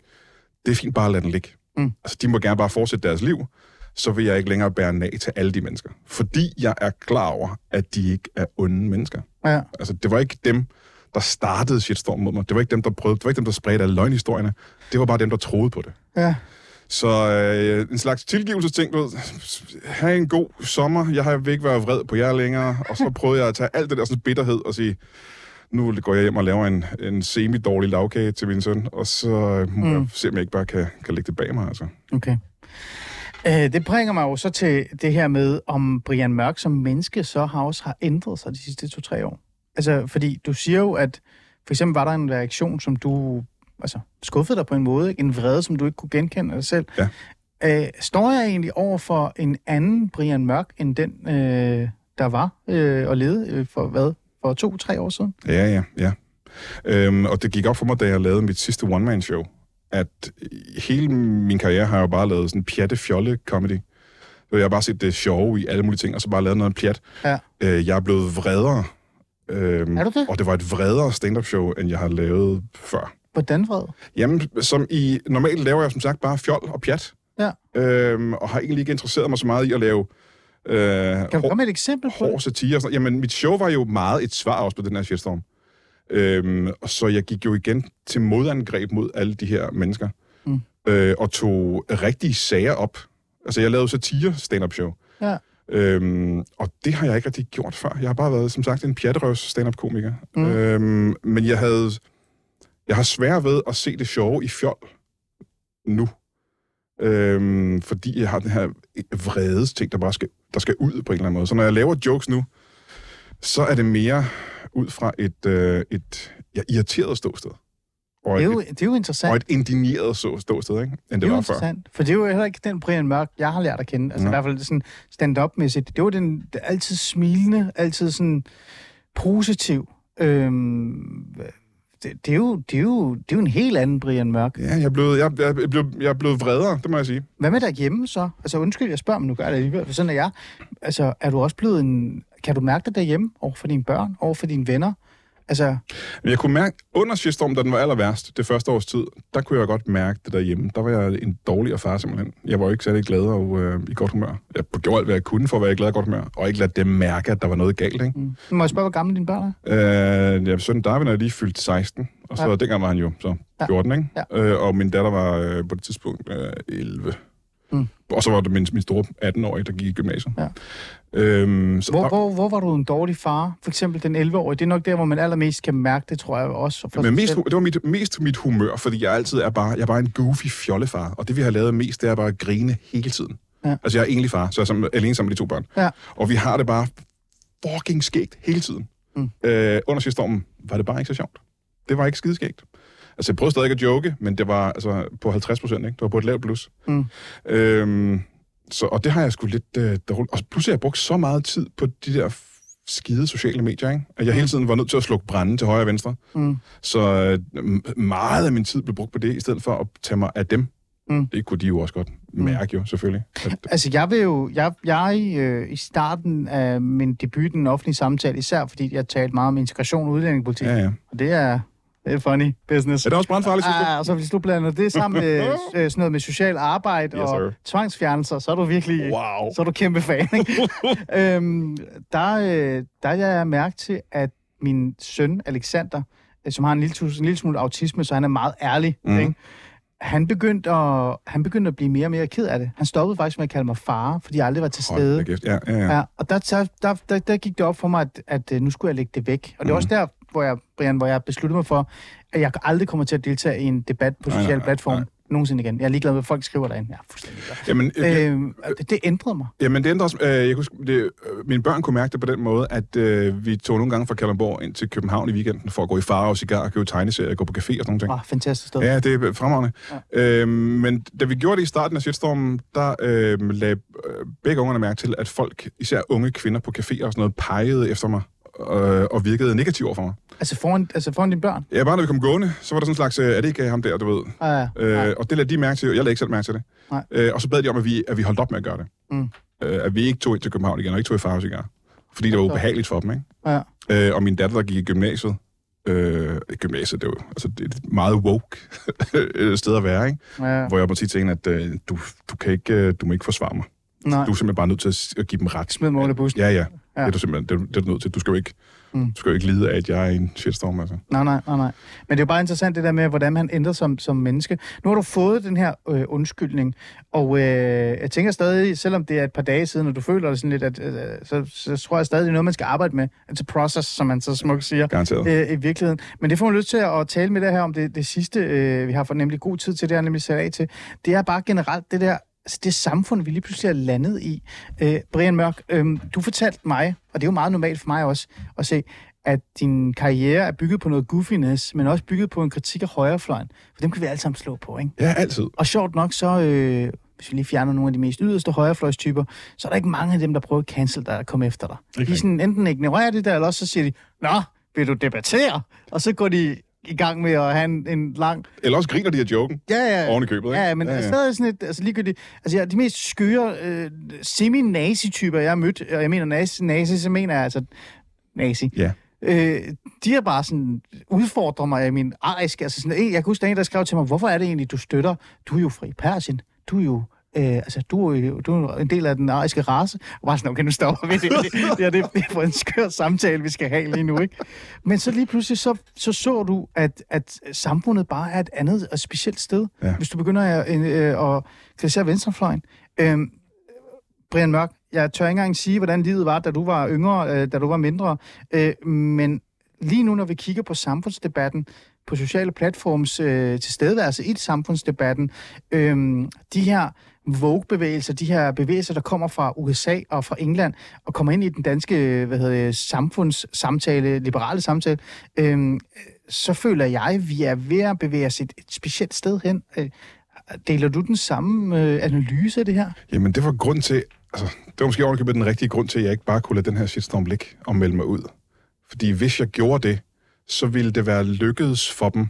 D: Det er fint bare at lade den ligge.
C: Mm.
D: Altså, de må gerne bare fortsætte deres liv, så vil jeg ikke længere bære nag til alle de mennesker. Fordi jeg er klar over, at de ikke er onde mennesker.
C: Ja.
D: Altså, det var ikke dem, der startede shitstorm mod mig. Det var ikke dem, der prøvede. Det var ikke dem, der spredte alle løgnhistorierne. Det var bare dem, der troede på det.
C: Ja.
D: Så øh, en slags tilgivelsesting, du ved, have en god sommer, jeg har ikke været vred på jer længere, og så prøvede jeg at tage alt det der sådan bitterhed og sige, nu går jeg hjem og laver en, en semi-dårlig lavkage til min søn, og så øh, må mm. jeg se, om jeg ikke bare kan, kan lægge det bag mig, altså.
C: Okay. Øh, det bringer mig jo så til det her med, om Brian Mørk som menneske så har også har ændret sig de sidste to-tre år. Altså, fordi du siger jo, at for eksempel var der en reaktion, som du altså, skuffede dig på en måde, ikke? en vrede, som du ikke kunne genkende dig selv.
D: Ja.
C: Øh, står jeg egentlig over for en anden Brian Mørk, end den, øh, der var øh, og levede øh, for hvad? For to-tre år siden?
D: Ja, ja, ja. Øhm, og det gik op for mig, da jeg lavede mit sidste one-man-show, at hele min karriere har jeg jo bare lavet sådan pjatte fjolle comedy. Så jeg har bare set det sjove i alle mulige ting, og så bare lavet noget pjat.
C: Ja.
D: Øh, jeg er blevet vredere. Øhm,
C: Er du det?
D: Og det var et vredere stand-up show, end jeg har lavet før.
C: Hvordan vred?
D: Jamen, som i... Normalt laver jeg som sagt bare fjol og pjat.
C: Ja.
D: Øhm, og har egentlig ikke interesseret mig så meget i at lave... Øh,
C: Kan du komme med et eksempel på
D: hård satire. Og sådan. Jamen, mit show var jo meget et svar også på den her shitstorm. Øhm, og så jeg gik jo igen til modangreb mod alle de her mennesker.
C: Mm.
D: Øh, og tog rigtige sager op. Altså, jeg lavede satire stand-up show.
C: Ja.
D: Øhm, og det har jeg ikke rigtig gjort før. Jeg har bare været, som sagt, en pjatterøvs stand-up-komiker.
C: Mm.
D: Øhm, men jeg havde... Jeg har svært ved at se det sjove i fjol nu. Øhm, fordi jeg har den her vredes ting, der bare skal, der skal ud på en eller anden måde. Så når jeg laver jokes nu, så er det mere ud fra et, øh, et ja, irriteret ståsted. Og
C: Det er
D: et,
C: jo, det er jo interessant.
D: og et indigneret så- ståsted, ikke? end det,
C: det er
D: var før.
C: interessant, for det er jo heller ikke den Brian Mørk, jeg har lært at kende. Altså
D: Ja.
C: i hvert fald sådan stand-up-mæssigt. Det var den det altid smilende, altid sådan positiv. Øhm, det, det, er jo, det, er jo, det er jo en helt anden Brian Mørk.
D: Ja, jeg er, blevet, jeg, jeg, er blevet, jeg er blevet vredere, det må jeg sige.
C: Hvad med derhjemme så? Altså undskyld, jeg spørger, men nu gør jeg det alligevel, for sådan er jeg. Altså er du også blevet en... Kan du mærke det derhjemme over for dine børn, over for dine venner? Altså,
D: Men jeg kunne mærke, under shitstorm, da den var aller værst, det første års tid, der kunne jeg godt mærke det derhjemme. Der var jeg en dårligere far simpelthen. Jeg var jo ikke særlig glad og øh, i godt humør. Jeg gjorde alt, hvad jeg kunne for at være i glad og godt humør, og ikke lade dem mærke, at der var noget galt, ikke?
C: mm. må jeg spørge, hvor gamle dine børn er?
D: Øh, ja, søn Darwin er lige fyldt 16, og så
C: Ja.
D: dengang var han jo så
C: Ja.
D: 14, ikke?
C: Ja.
D: Øh, og min datter var øh, på det tidspunkt øh, 11.
C: Mm.
D: Og så var det min, min store 18-årige, der gik i gymnasiet.
C: Ja.
D: Øhm, så
C: Hvor,
D: der-
C: hvor, hvor var du en dårlig far? For eksempel den 11-årige. Det er nok der, hvor man allermest kan mærke det, tror jeg også. For
D: Men mest, det var mit, mest mit humør, fordi jeg altid er bare, jeg er bare en goofy fjollefar. Og det, vi har lavet mest, det er bare at grine hele tiden.
C: Ja.
D: Altså, jeg er egentlig far, så jeg er som, alene sammen med de to børn.
C: Ja.
D: Og vi har det bare fucking skægt hele tiden.
C: Mm.
D: Øh, under sidste stormen var det bare ikke så sjovt. Det var ikke skideskægt. Altså, jeg prøvede stadig at joke, men det var altså på 50 procent, ikke? Det var på et lavt plus.
C: Mm.
D: Øhm, så, og det har jeg sgu lidt øh, dårligt. Og pludselig har jeg brugt så meget tid på de der skide sociale medier, ikke? At jeg hele tiden var nødt til at slukke brænde til højre og venstre.
C: Mm.
D: Så øh, meget af min tid blev brugt på det, i stedet for at tage mig af dem.
C: Mm.
D: Det kunne de jo også godt mærke, jo, selvfølgelig. At,
C: Altså, jeg vil jo... Jeg, jeg øh, i starten af min debut i den offentlige samtale, især fordi jeg talte meget om integration og udlændingepolitik,
D: ja, ja.
C: og det er, det er funny business.
D: Er det også brandfarligt, synes du?
C: Ah, og så hvis du blander det sammen med øh, sådan noget med social arbejde
D: Yes,
C: og tvangsfjernelser, så er du virkelig...
D: Wow.
C: Så er du kæmpe fan, ikke? øhm, der, øh, der er jeg mærke til, at min søn, Alexander, øh, som har en lille, en lille smule autisme, så han er meget ærlig, mm. ikke? Han begyndte, at, han begyndte at blive mere og mere ked af det. Han stoppede faktisk med at kalde mig far, fordi jeg aldrig var til stede.
D: Hold. Ja, ja, ja.
C: Ja, og der, der, der, der, gik det op for mig, at, at øh, nu skulle jeg lægge det væk. Og det er
D: Mhm.
C: også der, hvor jeg, Brian, hvor jeg besluttede mig for, at jeg aldrig kommer til at deltage i en debat på sociale platforme nogensinde igen. Jeg er ligeglad med, hvad folk skriver derinde. Er fuldstændig.
D: Jamen, øh,
C: Øhm, det, det ændrede mig.
D: Jamen, det ændrer også... Øh, jeg kunne, det, øh, mine børn kunne mærke det på den måde, at øh, vi tog nogle gange fra Kalundborg ind til København i weekenden for at gå i fare og cigar, købe tegneserier, gå på café og sådan nogle ting.
C: Ah, fantastisk sted.
D: Ja, det er fremragende.
C: Ja.
D: Ja. Øhm, men da vi gjorde det i starten af shitstormen, der øh, lagde øh, begge ungerne mærke til, at folk, især unge kvinder på caféer og sådan noget, pegede efter mig øh, og virkede negativt over for mig.
C: Altså foran, altså foran dine børn?
D: Ja, bare når vi kom gående, så var der sådan en slags, øh, er det ikke ham der, du ved?
C: Ah, ja.
D: Øh, og det lagde de mærke til, jeg lagde ikke selv mærke til det.
C: Nej.
D: Øh, og så bad de om, at vi, at vi holdt op med at gøre det.
C: Mm.
D: Øh, at vi ikke tog ind til København igen, og ikke tog i Farves igen. fordi det var ubehageligt for dem, ikke?
C: Ja.
D: Øh, og min datter, der gik i gymnasiet, øh, gymnasiet, det er jo altså, det er et meget woke sted at være, ikke?
C: Ja.
D: Hvor jeg må sige til hende, at øh, du, du, kan ikke, øh, du må ikke forsvare mig.
C: Nej.
D: Du er simpelthen bare nødt til at give dem ret.
C: Smid mig under bussen.
D: Ja, ja.
C: Ja.
D: Det er du simpelthen det er, det er du nødt til. Du skal jo ikke,
C: Mm.
D: du skal jo ikke lide af, at jeg er en shitstorm, altså.
C: Nej, nej, nej, nej. Men det er jo bare interessant det der med, hvordan man ændrer som, som menneske. Nu har du fået den her øh, undskyldning, og øh, jeg tænker stadig, selvom det er et par dage siden, og du føler det sådan lidt, at, øh, så, så tror jeg stadig, det er noget, man skal arbejde med. It's a process, som man så smukt siger.
D: Garanteret.
C: øh, i virkeligheden. Men det får man lyst til at tale med det her om det, det sidste, øh, vi har for nemlig god tid til, det er nemlig sat af til. Det er bare generelt det der, altså det samfund, vi lige pludselig er landet i. Øh, Brian Mørk, øh, du fortalte mig, og det er jo meget normalt for mig også, at se, at din karriere er bygget på noget goofiness, men også bygget på en kritik af højrefløjen. For dem kan vi alle sammen slå på, ikke?
D: Ja, altid.
C: Og sjovt nok, så øh, hvis vi lige fjerner nogle af de mest yderste højrefløjstyper, så er der ikke mange af dem, der prøver at cancel dig og komme efter dig.
D: Ikke
C: de sådan, enten ignorerer det der, eller også så siger de, Nå, vil du debattere? Og så går de i gang med at have en, en lang...
D: Eller også griner de af joken
C: Ja, ja.
D: oven i købet, ikke?
C: Ja, men ja, ja. stadig sådan et, altså ligegyldigt, altså ja, de mest skøre øh, semi-nazi-typer, jeg har mødt, og jeg mener nazi, nazi så mener jeg altså nazi,
D: Ja.
C: øh, de har bare sådan udfordret mig i min arisk. Altså sådan, en, jeg kan huske, der er en, der skrev til mig, hvorfor er det egentlig, du støtter? Du er jo fra Persien. Du er jo Øh, altså, du er jo du er en del af den ariske race. Og bare sådan, okay, nu stopper vi det. Det, det, er, det er for en skør samtale, vi skal have lige nu, ikke? Men så lige pludselig, så så, så du, at, at samfundet bare er et andet og specielt sted.
D: Ja.
C: Hvis du begynder at, øh, at kritisere venstrefløjen. Øh, Brian Mørk, jeg tør ikke engang sige, hvordan livet var, da du var yngre, øh, da du var mindre. Øh, men lige nu, når vi kigger på samfundsdebatten, på sociale platforms øh, tilstedeværelse i samfundsdebatten, øh, de her Vogue-bevægelser, de her bevægelser, der kommer fra USA og fra England, og kommer ind i den danske hvad hedder det, samfundssamtale, liberale samtale, øh, så føler jeg, at vi er ved at bevæge os et, et specielt sted hen. Øh, deler du den samme øh, analyse af det her?
D: Jamen, det var grund til... Altså, det var måske ovenikøbet den rigtige grund til, at jeg ikke bare kunne lade den her shitstorm ligge og melde mig ud. Fordi hvis jeg gjorde det, så ville det være lykkedes for dem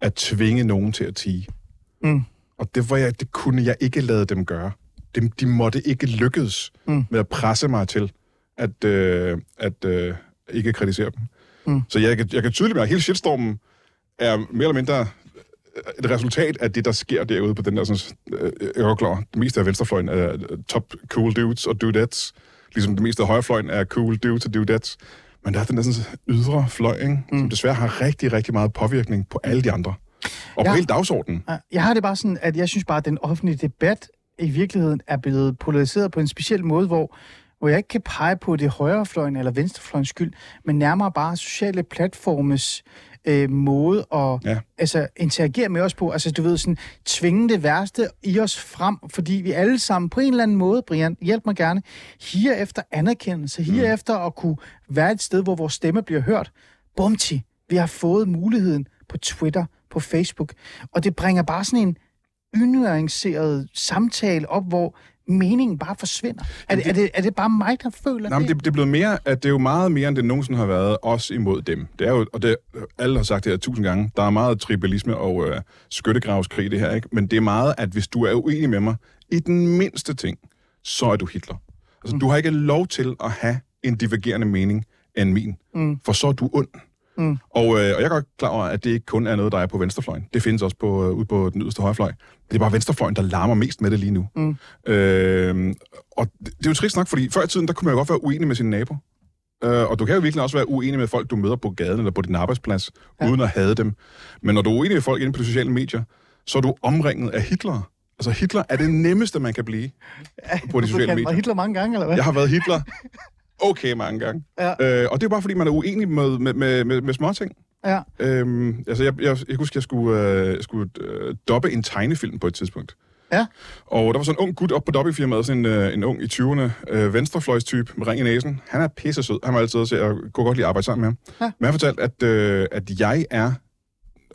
D: at tvinge nogen til at tige.
C: Mm.
D: Og det, var jeg, det kunne jeg ikke lade dem gøre. De, de måtte ikke lykkes
C: Mm.
D: med at presse mig til at, øh, at øh, ikke kritisere dem.
C: Mm.
D: Så jeg, kan- jeg kan tydeligt mærke, at hele shitstormen er mere eller mindre et resultat af det, der sker derude på den der, sådan, øh, jeg er klar, det meste af venstrefløjen er øh, top cool dudes og dudettes, ligesom det meste af højrefløjen er cool dudes og dudettes. Men der er den der sådan, ydre fløj, ikke? Mm. som desværre har rigtig, rigtig meget påvirkning på alle de andre. Og
C: Ja.
D: på hele dagsordenen.
C: Jeg har det bare sådan, at jeg synes bare, at den offentlige debat i virkeligheden er blevet polariseret på en speciel måde, hvor, hvor jeg ikke kan pege på det højrefløjen eller venstrefløjens skyld, men nærmere bare sociale platformes øh, måde at
D: Ja.
C: altså, interagere med os på. Altså, du ved, sådan, tvinge det værste i os frem, fordi vi alle sammen på en eller anden måde, Brian, hjælp mig gerne, higer efter anerkendelse, higer mm. efter at kunne være et sted, hvor vores stemme bliver hørt. Bumti, vi har fået muligheden på Twitter, på Facebook, og det bringer bare sådan en unuanceret samtale op, hvor meningen bare forsvinder. Er det, er, det, er det bare mig, der føler
D: Nej,
C: det?
D: det, det er blevet mere, at det er jo meget mere, end det nogensinde har været os imod dem. Det er jo, og det, alle har sagt det her tusind gange, der er meget tribalisme og øh, skyttegravskrig det her, ikke? Men det er meget, at hvis du er uenig med mig i den mindste ting, så er du Hitler. Altså, mm. du har ikke lov til at have en divergerende mening end min,
C: Mm.
D: for så er du ond.
C: Mm.
D: Og, øh, og jeg er godt klar over, at det ikke kun er noget, der er på venstrefløjen. Det findes også på, øh, ude på den yderste højrefløj. Det er bare venstrefløjen, der larmer mest med det lige nu.
C: Mm.
D: Øh, og det, det er jo trist nok, fordi før i tiden, der kunne man jo godt være uenig med sin nabo. Øh, og du kan jo virkelig også være uenig med folk, du møder på gaden eller på din arbejdsplads,
C: Ja.
D: ja. uden at hade dem. Men når du er uenig med folk inde på de sociale medier, så er du omringet af Hitler. Altså Hitler er det nemmeste, man kan blive på de sociale medier.
C: Hitler mange gange, eller hvad?
D: Jeg har været Hitler okay mange gange.
C: Ja.
D: Øh, og det er bare, fordi man er uenig med, med, med, med, med småting.
C: Ja.
D: Øhm, altså, jeg, jeg, jeg husker, jeg skulle, øh, jeg skulle øh, dobbe en tegnefilm på et tidspunkt.
C: Ja.
D: Og der var sådan en ung gut op på dobbeltfirmaet, sådan en, øh, en ung i 20'erne, øh, venstrefløjstype med ring i næsen. Han er pisse sød. Han var altid til at kunne godt lide at arbejde sammen med ham.
C: Ja.
D: Men han fortalte, at, øh, at jeg er...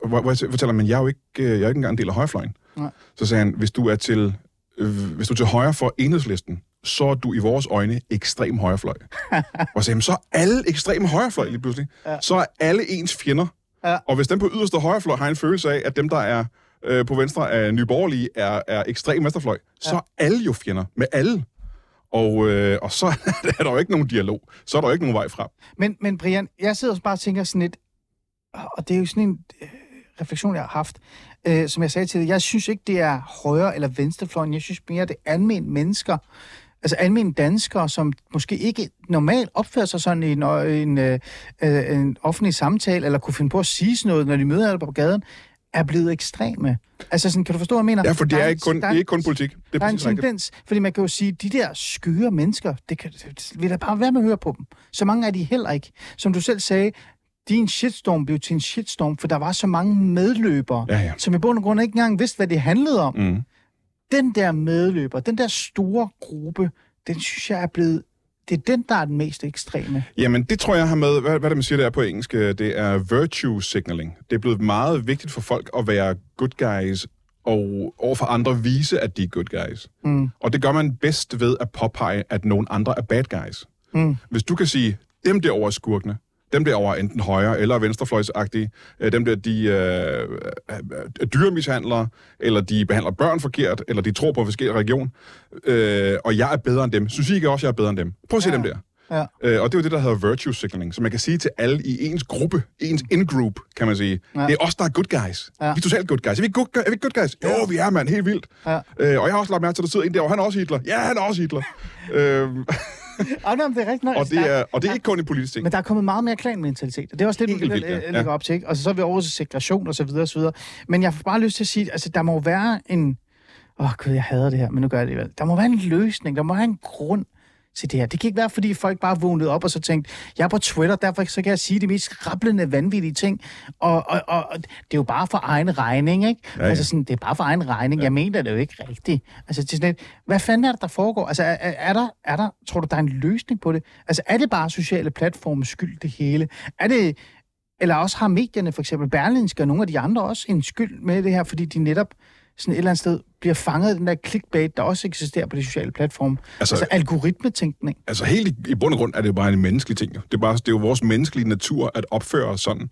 D: Hvor, hvor jeg fortæller, men jeg er jo ikke, øh, jeg er ikke engang en del af højrefløjen.
C: Nej.
D: Så sagde han, hvis du er til, øh, hvis du er til højre for enhedslisten, så er du i vores øjne ekstrem højrefløj. og så han, så er alle ekstrem højrefløj lige pludselig.
C: Ja.
D: Så er alle ens fjender.
C: Ja.
D: Og hvis dem på yderste højrefløj har en følelse af, at dem, der er øh, på venstre af nyborgerlige, er, er ekstrem venstrefløj, så er alle jo fjender med alle. Og, øh, og så er der jo ikke nogen dialog. Så er der jo ikke nogen vej frem.
C: Men, men Brian, jeg sidder også bare og tænker sådan lidt, og det er jo sådan en øh, refleksion, jeg har haft, øh, som jeg sagde til dig, jeg synes ikke, det er højre eller venstrefløjen, jeg synes mere, det er almindelige mennesker, altså almindelige danskere, som måske ikke normalt opfører sig sådan i en, en, øh, en offentlig samtale, eller kunne finde på at sige sådan noget, når de møder på gaden, er blevet ekstreme. Altså sådan, kan du forstå, hvad jeg mener?
D: Ja, for det er
C: en-
D: ikke kun, det
C: der
D: er ikke kun politik. Det er
C: der er en
D: præcis rigtigt.
C: tendens, fordi man kan jo sige, de der skøre mennesker, det kan det vil da bare være med at høre på dem. Så mange er de heller ikke. Som du selv sagde, din shitstorm blev til en shitstorm, for der var så mange medløbere,
D: Ja, ja.
C: som i bund og grund ikke engang vidste, hvad det handlede om.
D: Mm.
C: Den der medløber, den der store gruppe, den synes jeg er blevet... Det er den, der er den mest ekstreme.
D: Jamen, det tror jeg har med, hvad, hvad det man siger der på engelsk, øh, det er virtue signaling. Det er blevet meget vigtigt for folk at være good guys, og overfor andre vise, at de er good guys.
C: Mm.
D: Og det gør man bedst ved at påpege, at nogle andre er bad guys.
C: Mm.
D: Hvis du kan sige, dem derovre er skurkene, dem derovre er enten højre eller venstrefløjsagtige, øh, dem der, de øh, er dyremishandlere, eller de behandler børn forkert, eller de tror på en forskellig religion, øh, og jeg er bedre end dem. Synes I ikke også, jeg er bedre end dem? Prøv at se
C: Ja.
D: dem der.
C: Ja.
D: Øh, og det er jo det, der hedder virtue signaling. Så man kan sige til alle i ens gruppe, ens in-group, kan man sige,
C: Ja.
D: det er os, der er good guys.
C: Ja.
D: Vi er totalt good guys. Er vi, good, er vi good guys? Jo,
C: Ja.
D: vi er, mand. Helt vildt.
C: Ja.
D: Øh, og jeg har også lagt mærke til, at der sidder en derovre. Han er også Hitler. Ja, han er også Hitler. øhm,
C: Ah, nej, det er rigtigt nok.
D: og, det er, og det er ikke kun en politisk ting.
C: Men der er kommet meget mere klanmentalitet, og det er også lidt, det,
D: vildt,
C: det,
D: ja.
C: lægger op til, ikke? Og så er vi over til segregation og så videre og så videre. Men jeg får bare lyst til at sige, altså der må være en... Åh oh, gud, jeg hader det her, men nu gør jeg det alligevel. Der må være en løsning, der må være en grund til det her. Det kan ikke være, fordi folk bare vågnede op og så tænkte, jeg er på Twitter, derfor så kan jeg sige de mest rablende, vanvittige ting. Og, og, og, og det er jo bare for egen regning, ikke?
D: Ja, ja.
C: Altså sådan, det er bare for egen regning. Jeg mener det jo ikke rigtigt. Altså, det er sådan lidt, hvad fanden er det, der foregår? Altså, er, er, er, der, er der, tror du, der er en løsning på det? Altså, er det bare sociale platforms skyld, det hele? Er det, eller også har medierne, for eksempel Berlinske og nogle af de andre også, en skyld med det her, fordi de netop sådan et eller andet sted bliver fanget af den der clickbait, der også eksisterer på de sociale platforme. Altså,
D: Altså-
C: altså algoritmetænkning.
D: Altså helt i, i bund og grund er det jo bare en menneskelig ting. jo. Det er, bare, det er jo vores menneskelige natur at opføre os sådan.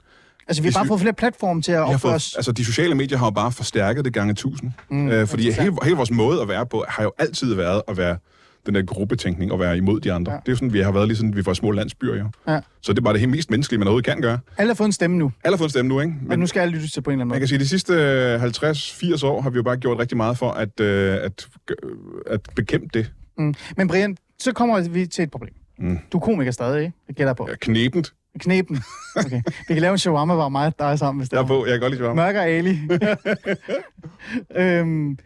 C: Altså, vi har bare fået flere platforme til at opføre
D: fået,
C: os.
D: altså, de sociale medier har jo bare forstærket det gange tusind. Mm, øh, fordi hele, hele vores måde at være på har jo altid været at være den der gruppetænkning og være imod de andre.
C: Ja.
D: Det er jo sådan, vi har været lige sådan, vi var små landsbyer jo.
C: Ja.
D: Så det er bare det helt mest menneskelige, man overhovedet kan gøre.
C: Alle har fået en stemme nu,
D: Alle har fået en stemme nu, ikke?
C: men
D: Men
C: nu skal alle lyttes til på en eller anden
D: man
C: måde.
D: kan sige, at de sidste øh, 50-80 år har vi jo bare gjort rigtig meget for at, øh, at, øh, at bekæmpe det.
C: Mm. Men Brian, så kommer vi til et problem.
D: Mm.
C: Du er komiker stadig, ikke? Jeg gætter på.
D: Ja, knebent.
C: Knepen. Okay. Vi kan lave en shawarma, hvor og dig sammen, hvis det
D: Jeg er på, jeg kan godt lide svarme.
C: Mørk og Ali. øhm,